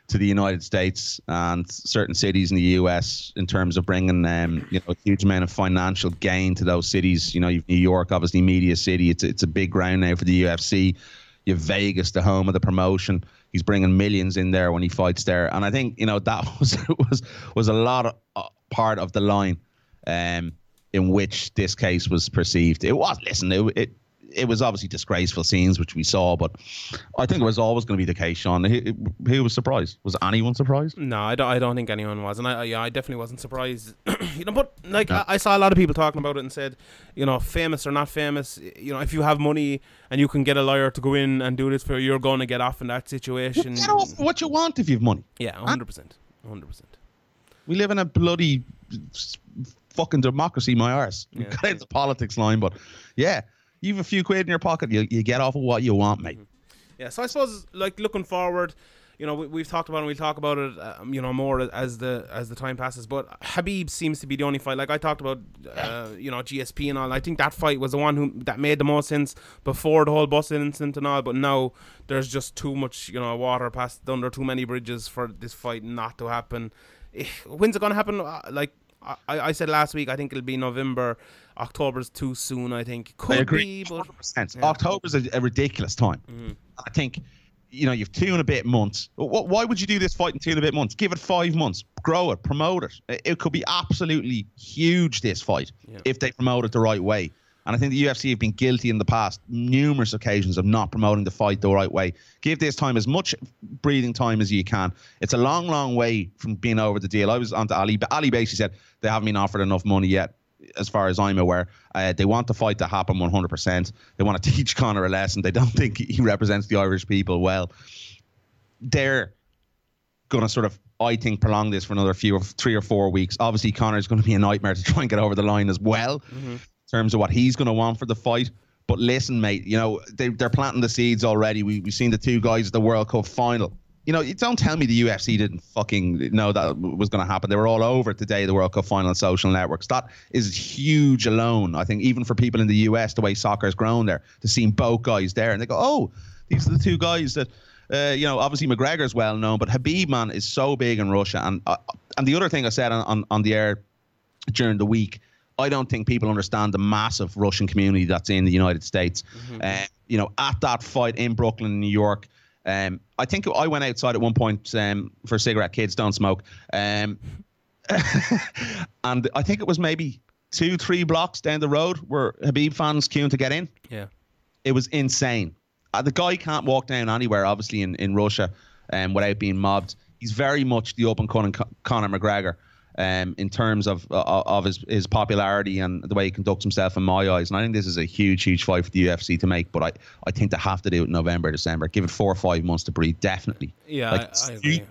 to the United States and certain cities in the US in terms of bringing um, you know a huge amount of financial gain to those cities. You know, New York, obviously media city. It's it's a big ground now for the UFC. You have Vegas, the home of the promotion. He's bringing millions in there when he fights there, and I think you know that was was was a lot of uh, part of the line um, in which this case was perceived. It was listen, it, it it was obviously disgraceful scenes which we saw, but I think it was always going to be the case. Sean, who, who was surprised? Was anyone surprised?
No, I don't. I don't think anyone was, and I yeah, I definitely wasn't surprised. you know, but like no. I, I, saw a lot of people talking about it and said, you know, famous or not famous, you know, if you have money and you can get a lawyer to go in and do this for you, you're going to get off in that situation.
get off what you want if you have money.
Yeah, hundred percent, hundred percent.
We live in a bloody fucking democracy, my arse. Yeah, got into politics line, but yeah you have a few quid in your pocket, you, you get off of what you want, mate.
Yeah, so I suppose like looking forward, you know, we, have talked about it. and We'll talk about it, um, you know, more as the as the time passes. But Khabib seems to be the only fight. Like I talked about, uh, you know, GSP and all. I think that fight was the one who that made the most sense before the whole bus incident and all. But now there's just too much, you know, water passed under too many bridges for this fight not to happen. Eh, when's it gonna happen? Uh, like I, I said last week, I think it'll be November. October's too soon. I think could I agree. Be, but
yeah. October's a, a ridiculous time. Mm-hmm. I think you know you've two and a bit months. Why would you do this fight in two and a bit months? Give it five months, grow it, promote it. It could be absolutely huge this fight yeah. if they promote it the right way. And I think the UFC have been guilty in the past numerous occasions of not promoting the fight the right way. Give this time as much breathing time as you can. It's a long, long way from being over the deal. I was on to Ali, but Ali basically said they haven't been offered enough money yet as far as I'm aware. Uh, they want the fight to happen 100%. They want to teach Conor a lesson. They don't think he represents the Irish people well. They're going to sort of, I think, prolong this for another few, three or four weeks. Obviously, Conor is going to be a nightmare to try and get over the line as well, mm-hmm. Terms of what he's going to want for the fight. But listen, mate, you know, they, they're planting the seeds already. We, we've seen the two guys at the World Cup final you know, don't tell me the UFC didn't fucking know that was going to happen. They were all over today, the World Cup final on social networks. That is huge alone. I think even for people in the US, the way soccer has grown there, to see both guys there, and they go, oh, these are the two guys that Uh, you know, obviously McGregor's well known, but Khabib man is so big in Russia. And uh, and the other thing I said on, on, on the air during the week, I don't think people understand the massive Russian community that's in the United States. Uh, you know, at that fight in Brooklyn, New York, um, I think I went outside at one point um, for a cigarette. Kids don't smoke. Um, and I think it was maybe two, three blocks down the road where Khabib fans queuing to get in.
Yeah.
It was insane. Uh, the guy can't walk down anywhere, obviously, in, in Russia um, without being mobbed. He's very much the open Conor McGregor um, in terms of uh, of his, his popularity and the way he conducts himself in my eyes. And I think this is a huge, huge fight for the UFC to make. But I, I think they have to do it in November, December. Give it four or five months to breathe, definitely.
Yeah,
Like,
I, I agree.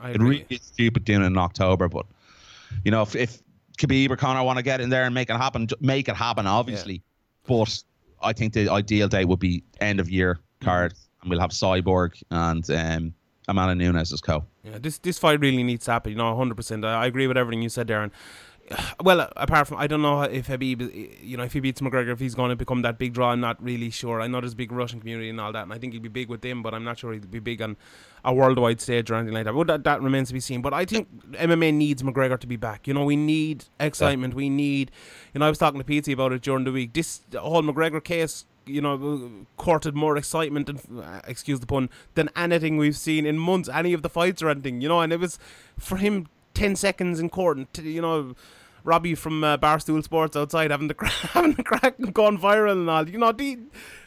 I
It
agree.
really is stupid doing it in October, but you know, if, if Khabib or Conor want to get in there and make it happen, make it happen, obviously. But I think the ideal date would be end of year card, and we'll have Cyborg and um, Amanda Nunes as co.
Yeah, this this fight really needs to happen. You know, hundred percent. I agree with everything you said, Darren. Well, apart from I don't know if Khabib, you know, if he beats McGregor, if he's going to become that big draw, I'm not really sure. I know there's a big Russian community and all that, and I think he'd be big with them, but I'm not sure he'd be big on a worldwide stage or anything like that. But that, that remains to be seen. But I think MMA needs McGregor to be back. You know, we need excitement. We need, you know, I was talking to Pete about it during the week. This whole McGregor case you know, courted more excitement and, excuse the pun, than anything we've seen in months, any of the fights or anything, you know. And it was for him, ten seconds in court, and t- you know, Robbie from uh, Barstool Sports outside having the cra- having the crack gone viral and all. You know, the,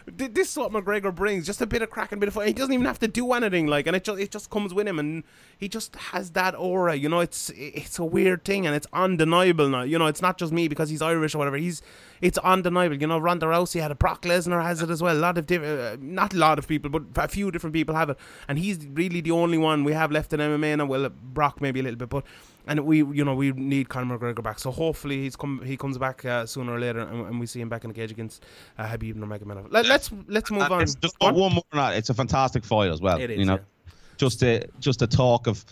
the, this is what McGregor brings, just a bit of crack and a bit of fight. He doesn't even have to do anything, like, and it just it just comes with him, and he just has that aura. You know, it's it's a weird thing, and it's undeniable now. You know, it's not just me because he's Irish or whatever. He's it's undeniable. You know, Ronda Rousey had it, Brock Lesnar has it as well. A lot of diff- uh, not a lot of people, but a few different people have it, and he's really the only one we have left in MMA. And well, Brock maybe a little bit, but and we you know we need Conor McGregor back. So hopefully he's come he comes back uh, sooner or later, and, and we see him back in the cage against uh, Khabib Nurmagomedov. Let, let's let's move
And
on.
it's just
on.
one more than that. It's a fantastic fight as well.
It is,
you know,
yeah.
just the just the talk of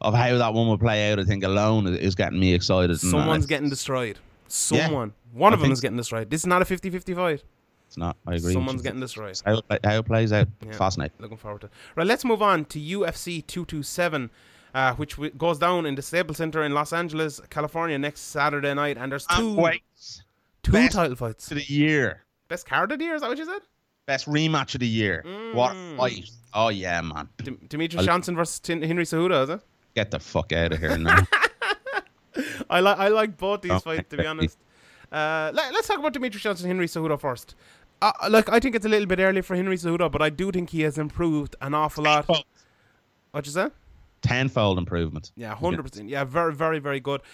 of how that one will play out. I think alone is- is getting me excited. uh,
Someone's getting destroyed.
Yeah.
Someone. One
I
of them is getting destroyed. This is not a 50-50 fight.
It's not. I agree.
Someone's getting destroyed.
how, it- how it plays out.
Yeah.
Fascinating.
Looking forward to it. Right, let's move on to UFC 227, uh, which w- goes down in the Staples Center in Los Angeles, California next Saturday night. And there's two, two
best
title fights.
to the year.
Best card of the year, is that what you said?
Best rematch of the year. What
Mm.
fight. Oh yeah, man.
D- Demetrius Johnson versus Tin- Henry Cejudo, is it?
Get the fuck out of here now.
I like I like both these
Oh,
fights to be honest. Uh, let, us talk about Demetrius Johnson and Henry Cejudo first. Uh, like I think it's a little bit early for Henry Cejudo, but I do think he has improved an awful lot. What you say?
Tenfold improvement.
Yeah, hundred percent. Yeah, very, very, very good.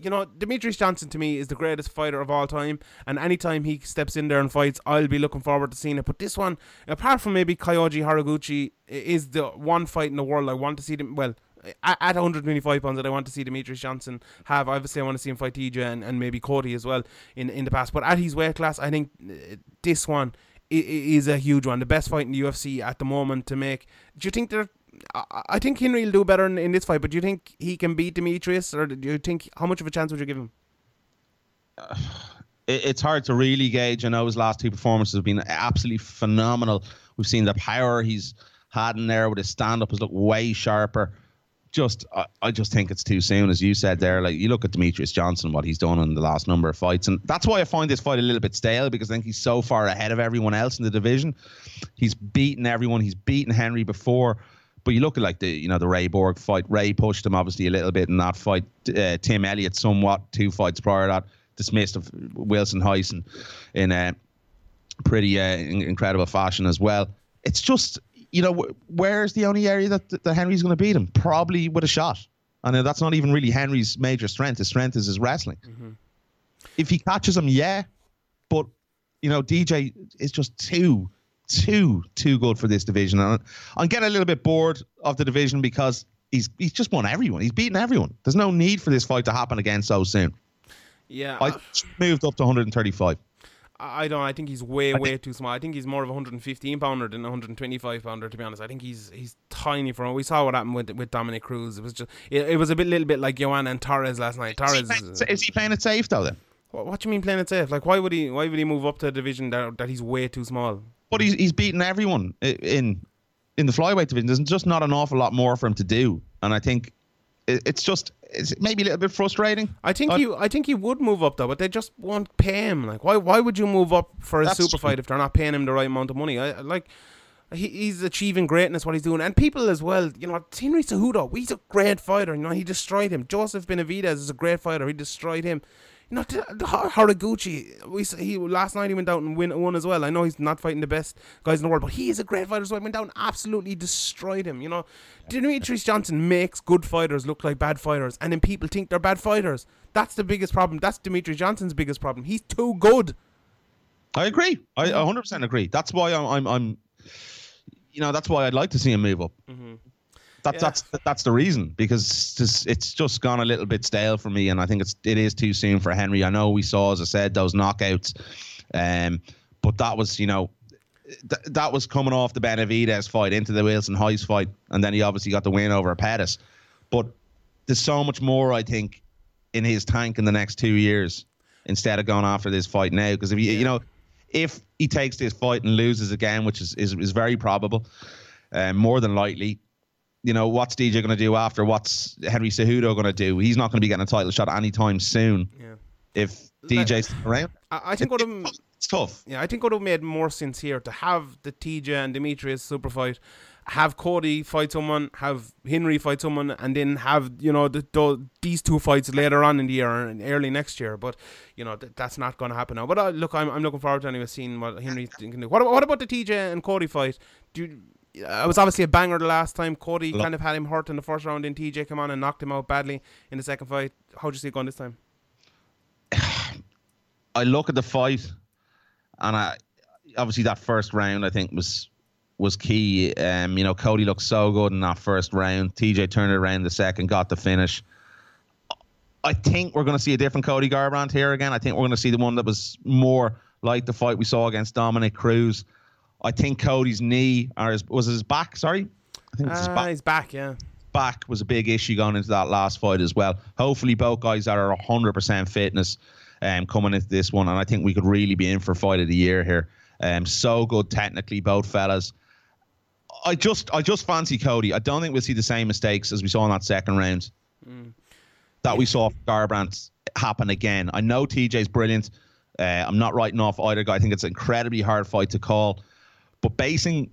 You know, Demetrius Johnson to me is the greatest fighter of all time, and anytime he steps in there and fights, I'll be looking forward to seeing it. But this one, apart from maybe Kyoji Horiguchi, is the one fight in the world I want to see them. Well, at, at 125 pounds that I want to see Demetrius Johnson have. Obviously, I want to see him fight TJ and, and maybe Cody as well in in the past. But at his weight class, I think uh, this one is a huge one. The best fight in the UFC at the moment to make. Do you think they're I think Henry will do better in, in this fight, but do you think he can beat Demetrius, or do you think how much of a chance would you give him?
Uh, it, it's hard to really gauge. I know his last two performances have been absolutely phenomenal. We've seen the power he's had in there with his stand up has looked way sharper. Just, I, I just think it's too soon, as you said there. Like you look at Demetrius Johnson, what he's done in the last number of fights, and that's why I find this fight a little bit stale because I think he's so far ahead of everyone else in the division. He's beaten everyone. He's beaten Henry before. But you look at like the you know the Ray Borg fight. Ray pushed him obviously a little bit in that fight. Uh, Tim Elliott somewhat two fights prior to that dismissed of Wilson Reis in a pretty uh, in- incredible fashion as well. It's just you know wh- where's the only area that that Henry's going to beat him? Probably with a shot. And uh, that's not even really Henry's major strength. His strength is his wrestling. If he catches him, yeah. But you know, DJ is just too, too, too good for this division. And I'm getting a little bit bored of the division because he's he's just won everyone. He's beaten everyone. There's no need for this fight to happen again so soon.
Yeah,
I moved up to 135.
I, don't. I think he's way,
I
way
think-
too small. I think he's more of a 115 pounder than a 125 pounder. To be honest, I think he's he's tiny for him. We saw what happened with with Dominick Cruz. It was just it, it was a bit little bit like Joanna and Torres last night.
Is he,
Torres.
playing, is he playing it safe though? Then,
what, what do you mean playing it safe? Like why would he why would he move up to a division that that he's way too small?
But he's he's beaten everyone in in the flyweight division. There's just not an awful lot more for him to do, and I think it's just it's maybe a little bit frustrating.
I think he, I think he would move up though, but they just won't pay him. Like, why, why would you move up for a super
true.
fight if they're not paying him the right amount of money? I I- like, he, he's achieving greatness what he's doing, and people as well. You know, Henry Cejudo, he's a great fighter. You know, he destroyed him. Joseph Benavidez is a great fighter. He destroyed him. You know, Horiguchi, we he last night he went out and win won as well. I know he's not fighting the best guys in the world, but he is a great fighter. So I went down, absolutely destroyed him. You know, Demetrius Johnson makes good fighters look like bad fighters, and then people think they're bad fighters. That's the biggest problem. That's Demetrius Johnson's biggest problem. He's too good.
I agree. I 100 percent agree. That's why I'm, I'm, I'm, you know, that's why I'd like to see him move up. Mm-hmm. That,
Yeah.
That's that's the reason because it's just, it's just gone a little bit stale for me, and I think it's it is too soon for Henry. I know we saw, as I said, those knockouts, um, but that was you know. Th- that was coming off the Benavidez fight into the Wilson Reis fight, and then he obviously got the win over Pettis. But there's so much more, I think, in his tank in the next two years instead of going after this fight now. Because if you, you know, if he takes this fight and loses again, which is is, is very probable, um, more than likely, you know, what's DJ going to do after? What's Henry Cejudo going to do? He's not going to be getting a title shot anytime soon
Yeah.
if DJ's around.
I, I think what I'm.
It's tough.
Yeah, I think it would have made more sense here to have the TJ and Demetrius super fight, have Cody fight someone, have Henry fight someone, and then have you know the, the, these two fights later on in the year and early next year. But you know th- that's not going to happen now. But uh, look, I'm, I'm looking forward to anyway seeing what Henry can do. What about, what about the TJ and Cody fight? Do you, it was obviously a banger the last time. Cody kind of had him hurt in the first round, and TJ came on and knocked him out badly in the second fight. How'd you see it going this time?
I look at the fight, and I obviously that first round I think was was key. Um, you know, Cody looked so good in that first round. TJ turned it around the second, got the finish. I think we're going to see a different Cody Garbrandt here again. I think we're going to see the one that was more like the fight we saw against Dominick Cruz. I think Cody's knee or his, was his back. Sorry, I think it's his
Uh,
back
he's back, yeah.
back was a big issue going into that last fight as well. Hopefully, both guys are 100% fitness um, coming into this one, and I think we could really be in for fight of the year here. Um, so good technically, both fellas. I just, I just fancy Cody. I don't think we'll see the same mistakes as we saw in that second round that we saw Garbrandt happen again. I know TJ's brilliant. Uh, I'm not writing off either guy. I think it's an incredibly hard fight to call, but basing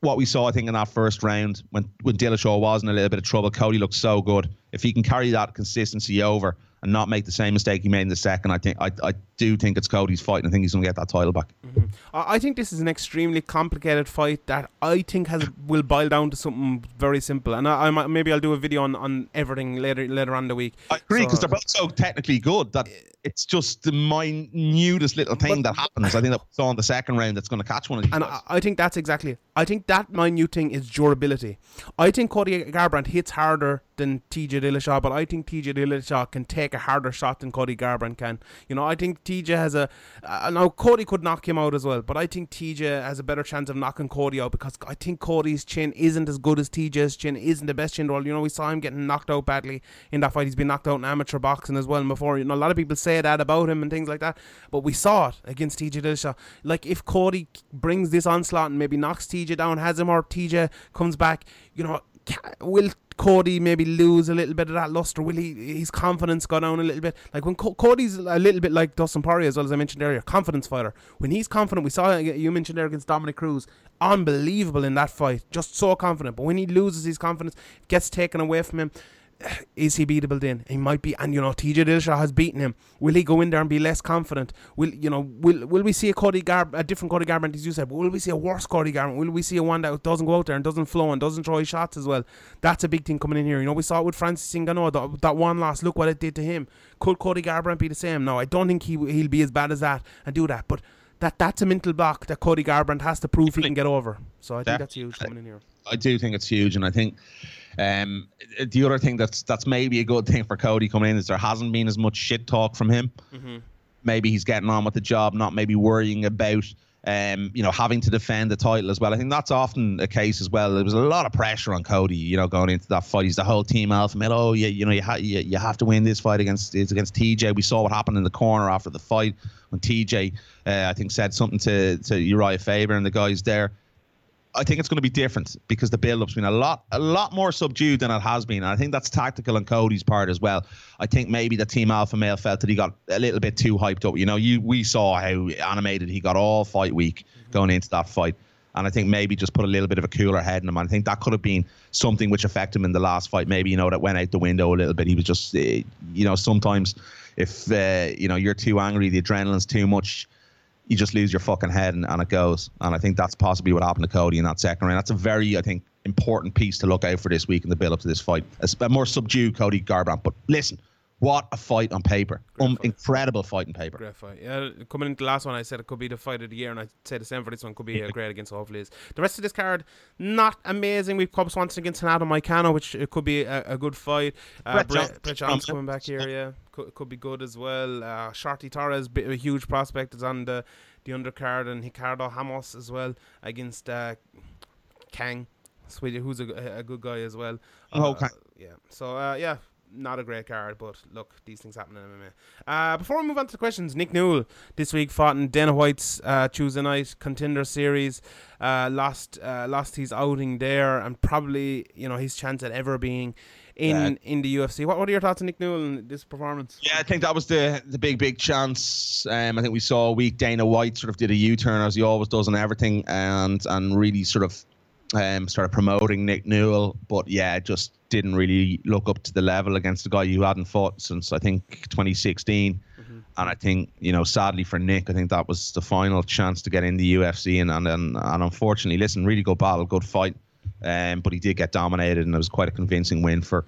what we saw, I think, in that first round when when Dillashaw was in a little bit of trouble, Cody looked so good. If he can carry that consistency over and not make the same mistake he made in the second, I think I, I do think it's Cody's fight, and I think he's going to get that title back. Mm-hmm.
I I think this is an extremely complicated fight that I think has will boil down to something very simple. And I, I might, maybe I'll do a video on, on everything later later on in the week.
I agree because
So-
they're both so technically good that it's just the minutest little thing that happens. I think that saw in the second round that's going to catch one of these.
And. I, I think that's exactly it. I think that minute thing is durability. I think Cody Garbrandt hits harder than TJ Dillashaw, but I think TJ Dillashaw can take a harder shot than Cody Garbrandt can. You know, I think TJ has a. Uh, now, Cody could knock him out as well, but I think TJ has a better chance of knocking Cody out because I think Cody's chin isn't as good as TJ's chin, isn't the best chin world. You know, we saw him getting knocked out badly in that fight. He's been knocked out in amateur boxing as well before. You know, a lot of people say that about him and things like that, but we saw it against TJ Dillashaw. Like, if Cody brings this onslaught and maybe knocks TJ down, has him, or TJ comes back, you know, will Cody maybe lose a little bit of that luster? Will he his confidence go down a little bit? Like when Co- Cody's a little bit like Dustin Poirier, as well as I mentioned earlier, confidence fighter. When he's confident, we saw uh, you mentioned there against Dominick Cruz, unbelievable in that fight, just so confident. But when he loses his confidence, gets taken away from him. Is he beatable then? He might be, and you know TJ Dillashaw has beaten him. Will he go in there and be less confident? Will you know? Will will we see a Cody Garb, a different Cody Garbrandt as you said? Will we see a worse Cody Garbrandt? Will we see a one that doesn't go out there and doesn't flow and doesn't throw his shots as well? That's a big thing coming in here. You know, we saw it with Francis Ngannou. That, that one loss. Look what it did to him. Could Cody Garbrandt be the same? No, I don't think he he'll be as bad as that and do that. But that that's a mental block that Cody Garbrandt has to prove he can get over. So I think that's huge coming in here.
I do think it's huge, and I think um, the other thing that's that's maybe a good thing for Cody coming in is there hasn't been as much shit talk from him. Maybe he's getting on with the job, not maybe worrying about. Um, you know, having to defend the title as well. I think that's often a case as well. There was a lot of pressure on Cody, you know, going into that fight. He's the whole team alpha male. Oh, yeah, you know, you, ha- you, you have to win this fight against it's against TJ. We saw what happened in the corner after the fight when TJ, uh, I think, said something to to Urijah Faber and the guys there. I think it's going to be different because the build-up's been a lot, a lot more subdued than it has been. And I think that's tactical on Cody's part as well. I think maybe the team Alpha Male felt that he got a little bit too hyped up. You know, you we saw how animated he got all fight week going into that fight. And I think maybe just put a little bit of a cooler head in him. And I think that could have been something which affected him in the last fight. Maybe you know that went out the window a little bit. He was just, uh, you know, sometimes if uh, you know you're too angry, the adrenaline's too much you just lose your fucking head and, and it goes. And I think that's possibly what happened to Cody in that second round. That's a very, I think, important piece to look out for this week in the build up to this fight. A more subdued Cody Garbrandt. But listen, what a fight on paper. Um, fight. Incredible fight on paper.
Great fight. Yeah, coming into the last one, I said it could be the fight of the year, and I say the same for this one. Could be a great against hopefully is. The rest of this card, not amazing. We've Cub Swanson against Renato Moicano, which it could be a, a good fight. Uh, Brett, Brett Johnson coming back here, yeah. Could, could be good as well. Uh, Shorty Torres, a huge prospect, is on the the undercard, and Ricardo Ramos as well against uh, Kang, who's a, a good guy as well.
Oh, okay. Uh,
yeah. So uh, yeah, not a great card, but look, these things happen in MMA. Uh, before we move on to the questions, Nick Newell this week fought in Dana White's uh, Tuesday night contender series. Uh, lost uh, lost his outing there, and probably you know his chance at ever being in in the UFC. What, what are your thoughts on Nick Newell and this performance?
Yeah, I think that was the the big big chance. Um, I think we saw a week Dana White sort of did a U turn as he always does on everything, and and really sort of um, started promoting Nick Newell, but yeah, just didn't really look up to the level against a guy who hadn't fought since I think 2016. Mm-hmm. And I think you know, sadly for Nick, I think that was the final chance to get in the UFC, and and and, and unfortunately, listen, really good battle, good fight. Um, but he did get dominated, and it was quite a convincing win for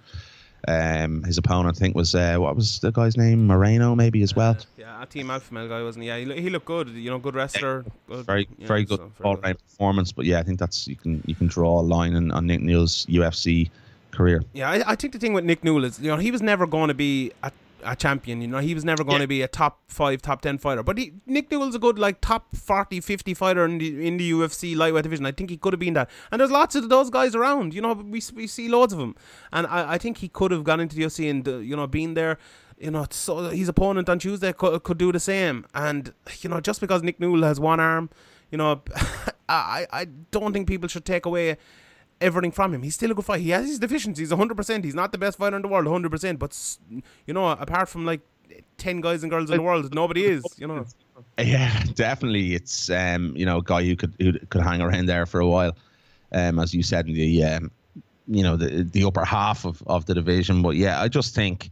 um, his opponent. I think was uh, what was the guy's name? Moreno, maybe as well. Uh,
yeah, a team alpha male guy, wasn't he? Yeah, he, he looked good. You know, good wrestler. Good,
very, very good so, all round performance. But yeah, I think that's you can you can draw a line on, on Nick Newell's UFC career.
Yeah, I, I think the thing with Nick Newell is you know he was never going to be a a champion. You know, he was never going yeah. to be a top five, top ten fighter. But he, Nick Newell's a good like top 40, 50 fighter in the in the UFC lightweight division. I think he could have been that. And there's lots of those guys around. You know, we we see loads of them. And I, I think he could have gone into the UFC and uh, you know been there. You know, so his opponent on Tuesday could, could do the same. And you know, just because Nick Newell has one arm, you know, I I don't think people should take away everything from him. He's still a good fighter. He has his deficiencies 100%. He's not the best fighter in the world 100%. But, you know, apart from like 10 guys and girls in the world, nobody is, you know.
Yeah, definitely. It's, um, you know, a guy who could who could hang around there for a while. Um, as you said, in the, um, you know, the the upper half of, of the division. But yeah, I just think,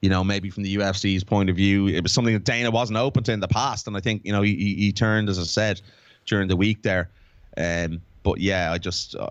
you know, maybe from the UFC's point of view, it was something that Dana wasn't open to in the past. And I think, you know, he, he turned, as I said, during the week there. Um, but yeah, I just, uh,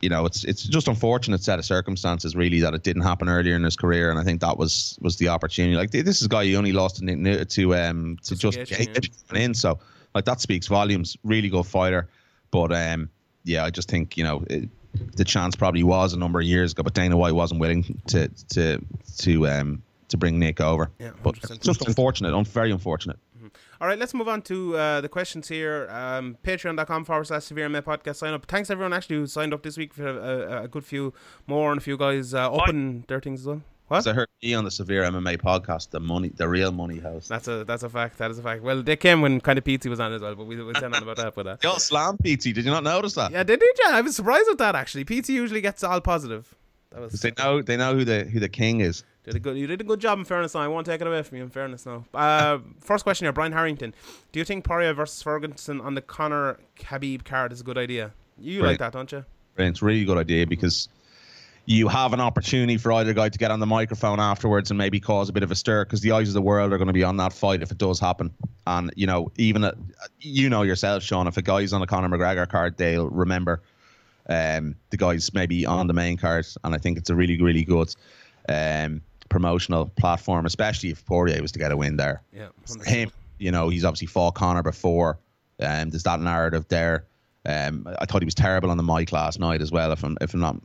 you know, it's it's just unfortunate set of circumstances really that it didn't happen earlier in his career, and I think that was was the opportunity. Like this is a guy who only lost to to um to just get yeah. in, so like that speaks volumes. Really good fighter, but um yeah, I just think you know. It, the chance probably was a number of years ago, but Dana White wasn't willing to to to um to bring Nick over. Yeah, but just unfortunate, un- very unfortunate.
All right, let's move on to uh, the questions here. Um, Patreon.com forward slash Severe MMA podcast sign up. Thanks everyone actually who signed up this week for a, a good few more and a few guys uh, open their things as well. What?
I heard me on the Severe MMA podcast, the money, the real money house.
That's a that's a fact. That is a fact. Well, they came when kind of Pizzi was on as well, but we will say nothing about that. But uh,
you slam Pizzi. Did you not notice that?
Yeah, did you? I was surprised with that actually. Pizzi usually gets all positive.
That was. They know they know who the who the king is.
Did a good. You did a good job. In fairness, now I won't take it away from you. In fairness, now. Uh, first question here, Brian Harrington. Do you think Poirier versus Ferguson on the Conor Khabib card is a good idea? You Brilliant. like that, don't you?
Brilliant. It's a really good idea because you have an opportunity for either guy to get on the microphone afterwards and maybe cause a bit of a stir because the eyes of the world are going to be on that fight if it does happen. And you know, even a, you know yourself, Sean, if a guy's on a Conor McGregor card, they'll remember um, the guys maybe on the main card, and I think it's a really, really good. Um, promotional platform, especially if Poirier was to get a win there.
Yeah,
him, you know, he's obviously fought Conor before. Um, there's that narrative there. Um, I thought he was terrible on the mic last night as well. If I'm if I'm not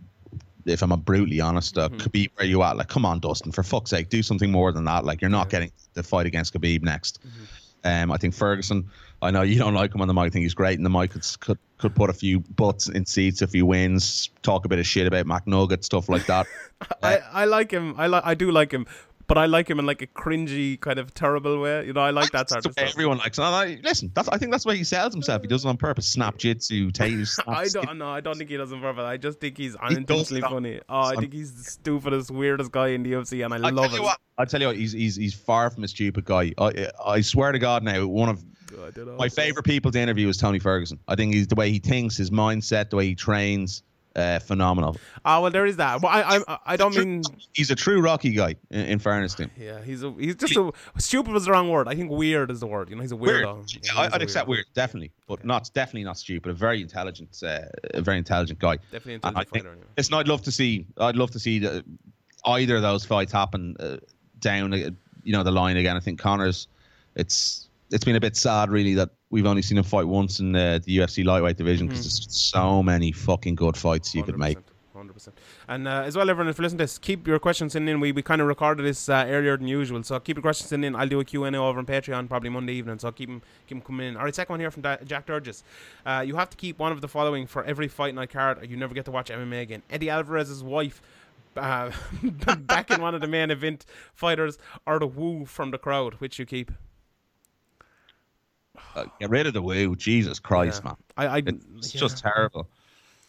if I'm a brutally honest, uh, mm-hmm. Khabib, where you at? Like, come on, Dustin, for fuck's sake, do something more than that. Like, you're not yeah. getting the fight against Khabib next. Mm-hmm. Um, I think Ferguson. I know you don't like him on the mic. I think he's great, and the mic could could, could put a few butts in seats if he wins. Talk a bit of shit about McNugget stuff like that.
I, I like him. I like I do like him. But I like him in like a cringy kind of terrible way. You know, I like that sort of stuff.
everyone likes. it. And I, listen, that's I think that's why he sells himself. He does it on purpose. Snap jitsu, tase.
I don't know. I don't think he does it on purpose. I just think he's unintentionally
not.
funny. Oh, I think he's the stupidest, weirdest guy in the UFC, and I
I
love it.
what, I tell you what, he's he's he's far from a stupid guy. I I swear to God, now one of
I
my favorite people to interview is Tony Ferguson. I think he's the way he thinks, his mindset, the way he trains, uh, phenomenal.
Ah, well, there is that. Well, I, I, I don't mean.
He's a true Rocky guy. In, in fairness to him.
Yeah, he's a, he's just a stupid was the wrong word. I think weird is the word. You know, he's a
Weird.
Yeah,
I,
he's a
I'd accept
weirdo.
weird, definitely, but not definitely not stupid. A very intelligent, uh, a very intelligent guy.
Definitely
I
intelligent fighter. Anyway.
listen, I'd love to see. I'd love to see the, either of those fights happen uh, down, uh, you know, the line again. I think Conor's. It's it's been a bit sad, really, that we've only seen him fight once in uh, the UFC lightweight division because there's so many fucking good fights you could make.
100%. And uh, as well, everyone, if you listen to this, keep your questions in. We, we kind of recorded this uh, earlier than usual, so keep your questions in. in. I'll do a Q&A over on Patreon probably Monday evening, so keep them, keep coming in. All right, second one here from da- Jack Durgis. Uh, you have to keep one of the following for every fight night card, or you never get to watch MMA again. Eddie Alvarez's wife. Uh, back in one of the main event fighters, or the woo from the crowd, which you keep.
Uh, get rid of the woo, Jesus Christ,
Yeah.
man!
I, I,
It's
yeah.
just terrible.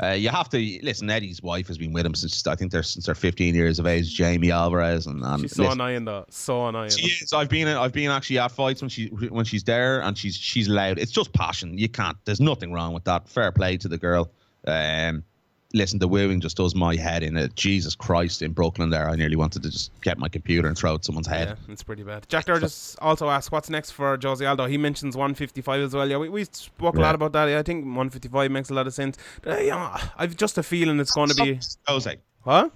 Uh, you have to listen. Eddie's wife has been with him since I think they're since they're 15 years of age. Jamie Alvarez and, and
She's so
listen,
annoying though. So annoying.
She is. I've been. I've been actually at fights when she when she's there and she's she's loud. It's just passion. You can't. There's nothing wrong with that. Fair play to the girl. Um, listen, the wooing just does my head in. It. Jesus Christ, in Brooklyn there, I nearly wanted to just get my computer and throw it at someone's head.
Yeah, it's pretty bad. Jack Durgis also asked, "What's next for Jose Aldo?" He mentions 155 as well. Yeah, we, we spoke a lot about that. Yeah, I think 155 makes a lot of sense. Uh, yeah, I've just a feeling it's going to be.
Jose.
Huh?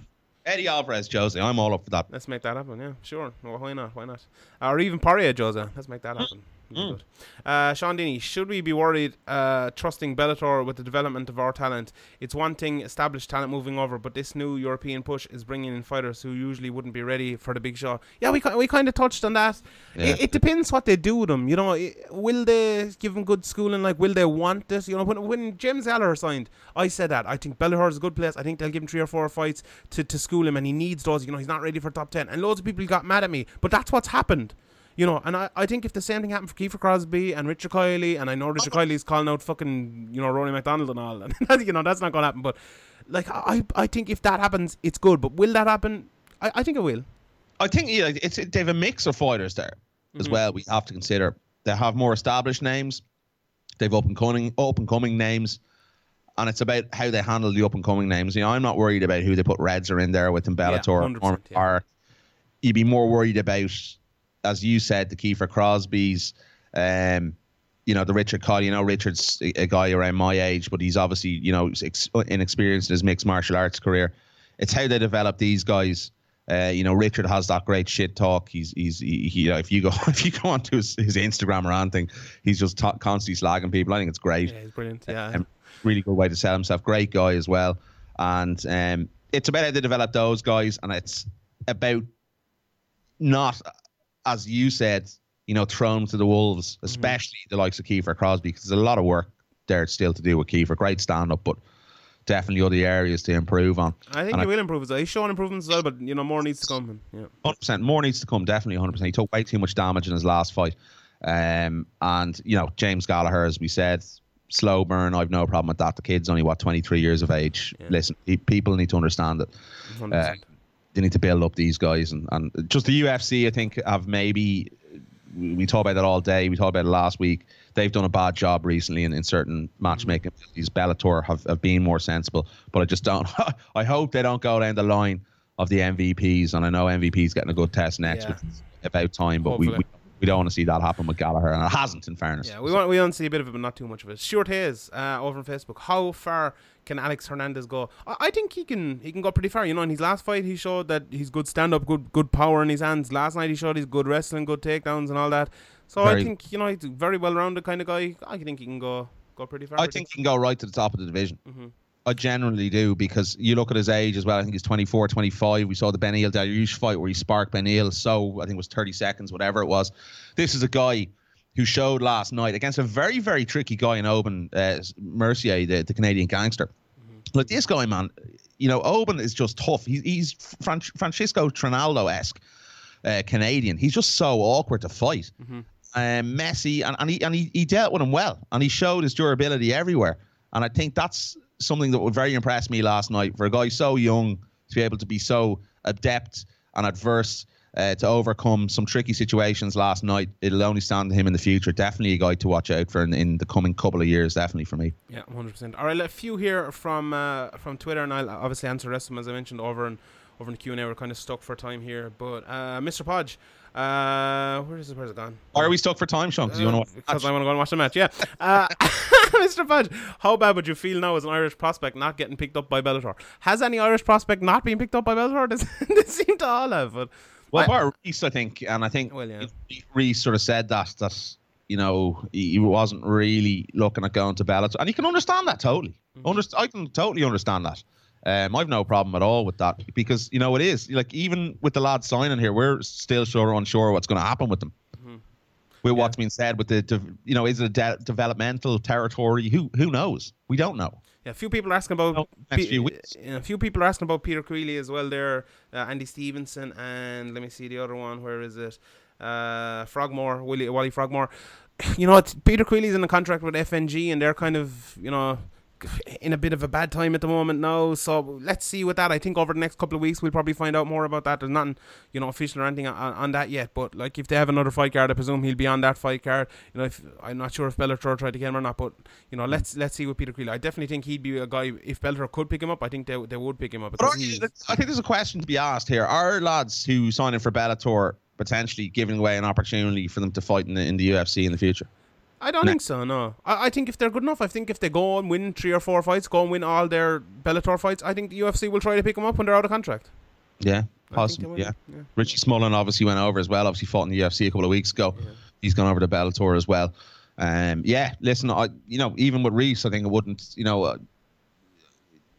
Eddie Alvarez, Jose. I'm all up for that.
Let's make that happen. Yeah, sure. Well, why not? Why not? or even Poirier Jose. Let's make that happen. Be
Mm.
good. Uh, Sean Dini, should we be worried uh, trusting Bellator with the development of our talent? It's one thing established talent moving over, but this new European push is bringing in fighters who usually wouldn't be ready for the big show. Yeah, we we kind of touched on that.
Yeah.
It, it depends what they do with them. You know, will they give them good schooling? Like, will they want this? You know, when when James Gallagher signed, I said that I think Bellator is a good place. I think they'll give him three or four fights to to school him, and he needs those. You know, he's not ready for top ten. And loads of people got mad at me, but that's what's happened. You know, and I, I think if the same thing happened for Kiefer Crosbie and Richard Kiely, and I know Richard Kiely's calling out fucking, you know, Rory MacDonald and all, and you know, that's not going to happen. But, like, I, I think if that happens, it's good. But will that happen? I, I think it will.
I think yeah, it's they have a mix of fighters there as mm-hmm. well. We have to consider they have more established names, they've up and coming up and coming names, and it's about how they handle the up and coming names. You know, I'm not worried about who they put Redzer in there with in Bellator
100%,
or,
yeah.
or you'd be more worried about, as you said, the Kiefer Crosbie's. Um, you know the Richard Cole. You know Richard's a, guy around my age, but he's obviously you know ex- inexperienced in his mixed martial arts career. It's how they develop these guys. Uh, you know, Richard has that great shit talk. He's he's he, he, you know, if you go if you go onto his, his Instagram or anything, he's just ta- constantly slagging people. I think it's great.
Yeah, he's brilliant. Yeah.
Um, really good way to sell himself. Great guy as well. And um, it's about how they develop those guys, and it's about not, as you said, you know, thrown to the wolves, especially the likes of Kiefer Crosbie, because there's a lot of work there still to do with Kiefer. Great stand up, but definitely other areas to improve on.
I think
And
he will improve as well. He's showing improvements as well, but, you know, more needs to come. Yeah.
Hundred percent more needs to come. Definitely, hundred percent. He took way too much damage in his last fight, um, and you know James Gallagher, as we said, slow burn. I've no problem with that. The kid's only what twenty three years of age. Listen, pe- people need to understand it.
100%.
They need to build up these guys, and, and just the UFC. I think have maybe we talk about that all day. We talked about it last week. They've done a bad job recently in, in certain matchmaking. These Bellator have, have been more sensible, but I just don't. I hope they don't go down the line of the MVPs, and I know MVP's getting a good test next.
Yeah.
About time, but we, we. We don't want to see that happen with Gallagher, and it hasn't. In fairness,
Yeah, we want we want to see a bit of it, but not too much of it. Stuart Hayes uh, over on Facebook. How far can Alex Hernandez go? I, I think he can he can go pretty far. You know, in his last fight, he showed that he's good stand up, good good power in his hands. Last night, he showed he's good wrestling, good takedowns, and all that. So I think you know he's a very well rounded kind of guy. I think he can go go pretty far.
I think he can go right to the top of the division.
Mhm.
I generally do because you look at his age as well. I think he's 24, 25. We saw the Beneil Dariush fight where he sparked Beneil. So I think it was 30 seconds, whatever it was. This is a guy who showed last night against a very, very tricky guy in Aubin uh, Mercier, the, the Canadian gangster. Like this guy, man, you know, Aubin is just tough. He, he's Fran- Francisco Trinaldo esque. uh, Canadian. He's just so awkward to fight.
Mm-hmm.
Um, messy, and, and, he, and he, he dealt with him well, and he showed his durability everywhere. And I think that's something that would very impress me last night for a guy so young to be able to be so adept and adverse uh, to overcome some tricky situations last night. It'll only stand to him in the future. Definitely a guy to watch out for in, in the coming couple of years. Definitely for me.
Yeah, hundred percent. All right, a few here from uh, from Twitter, and I'll obviously answer the rest of them as I mentioned over and over in the Q and A. We're kind of stuck for time here, but uh, Mr. Podge, uh, where is it? Where's it gone?
Why are we stuck for time, Sean? Because you want to
Because I want to go and watch the match. Yeah, uh, Mr. Podge, how bad would you feel now as an Irish prospect not getting picked up by Bellator? Has any Irish prospect not been picked up by Bellator? Does they seem to all have? But
Well,
I-
bar Rhys, I think, and I think
Well, yeah.
Rhys sort of said that that you know he, he wasn't really looking at going to Bellator, and you can understand that totally.
Mm-hmm.
Underst- I can totally understand that. Um, I've no problem at all with that because you know it is like even with the lads signing here, we're still sure unsure what's going to happen with them. With what's been said with the, de- you know, is it a de- developmental territory? Who who knows? We don't know.
Yeah, a few people are asking about
Oh,
Pe-
few
a few people are asking about Peter Queally as well. There, uh, Andy Stevenson, and let me see the other one. Where is it? Uh, Frogmore, Willie, Wally Frogmore. You know, it's, Peter Queally's in a contract with FNG, and they're kind of you know in a bit of a bad time at the moment now. So let's see with that. I think over the next couple of weeks we'll probably find out more about that. There's nothing you know official or anything on, on that yet. But like if they have another fight card, I presume he'll be on that fight card. You know, if I'm not sure if Bellator tried to get him or not, but you know, hmm. let's let's see with Peter Queally. I definitely think he'd be a guy if Bellator could pick him up. I think they they would pick him up
But
because
are,
he's
I think there's a question to be asked here. Are lads who sign in for Bellator potentially giving away an opportunity for them to fight in the, in the UFC in the future?
I don't
No.
think so. No, I, I think if they're good enough, I think if they go and win three or four fights, go and win all their Bellator fights, I think the UFC will try to pick them up when they're out of contract.
Yeah,
I think they
possibly. Yeah.
yeah.
Richie Smullen obviously went over as well. Obviously fought in the UFC a couple of weeks ago. He's gone over to Bellator as well. Um, yeah, listen, I you know even with Rhys, I think it wouldn't. You know, uh,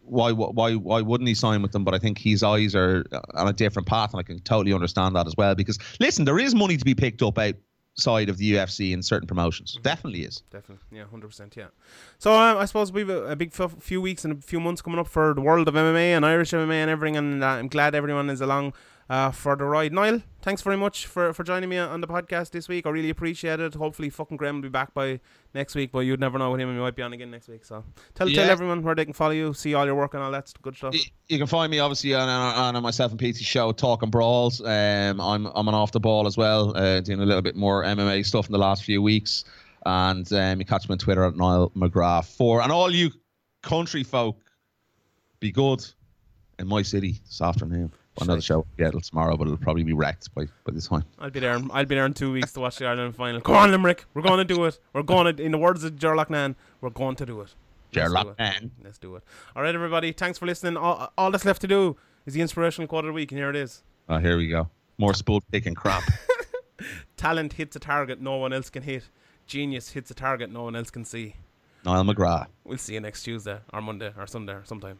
why why why wouldn't he sign with them? But I think his eyes are on a different path, and I can totally understand that as well. Because listen, there is money to be picked up outside of the UFC in certain promotions. Definitely is.
Definitely, yeah, hundred percent, yeah. So um, I suppose we've a, a big f- few weeks and a few months coming up for the world of MMA and Irish MMA and everything, and uh, I'm glad everyone is along uh, for the ride. Niall, thanks very much for, for joining me on the podcast this week. I really appreciate it. Hopefully, fucking Graham will be back by next week, but you'd never know with him, and he might be on again next week. So tell tell everyone where they can follow you, see all your work and all that good stuff.
You can find me obviously on, on, on myself and Pete's show, Talking Brawls. Um, I'm I'm on off the ball as well, uh, doing a little bit more MMA stuff in the last few weeks. And um, you catch me on Twitter at Niall McGrath four. And all you country folk, be good in my city this afternoon. Another show, yeah, it'll tomorrow, but it'll probably be wrecked by by this time.
I'll be there. I'll be there in two weeks to watch the Ireland final. Come on, Limerick. We're going to do it. We're going to, in the words of Gerlach Nan, we're going to do it.
Gerlach. Nan.
Let's do it. All right, everybody. Thanks for listening. All, all that's left to do is the inspirational quote of the week, and here it is.
Oh, here we go. More spool picking crap.
Talent hits a target no one else can hit. Genius hits a target no one else can see.
Niall McGrath.
We'll see you next Tuesday or Monday or Sunday or sometime.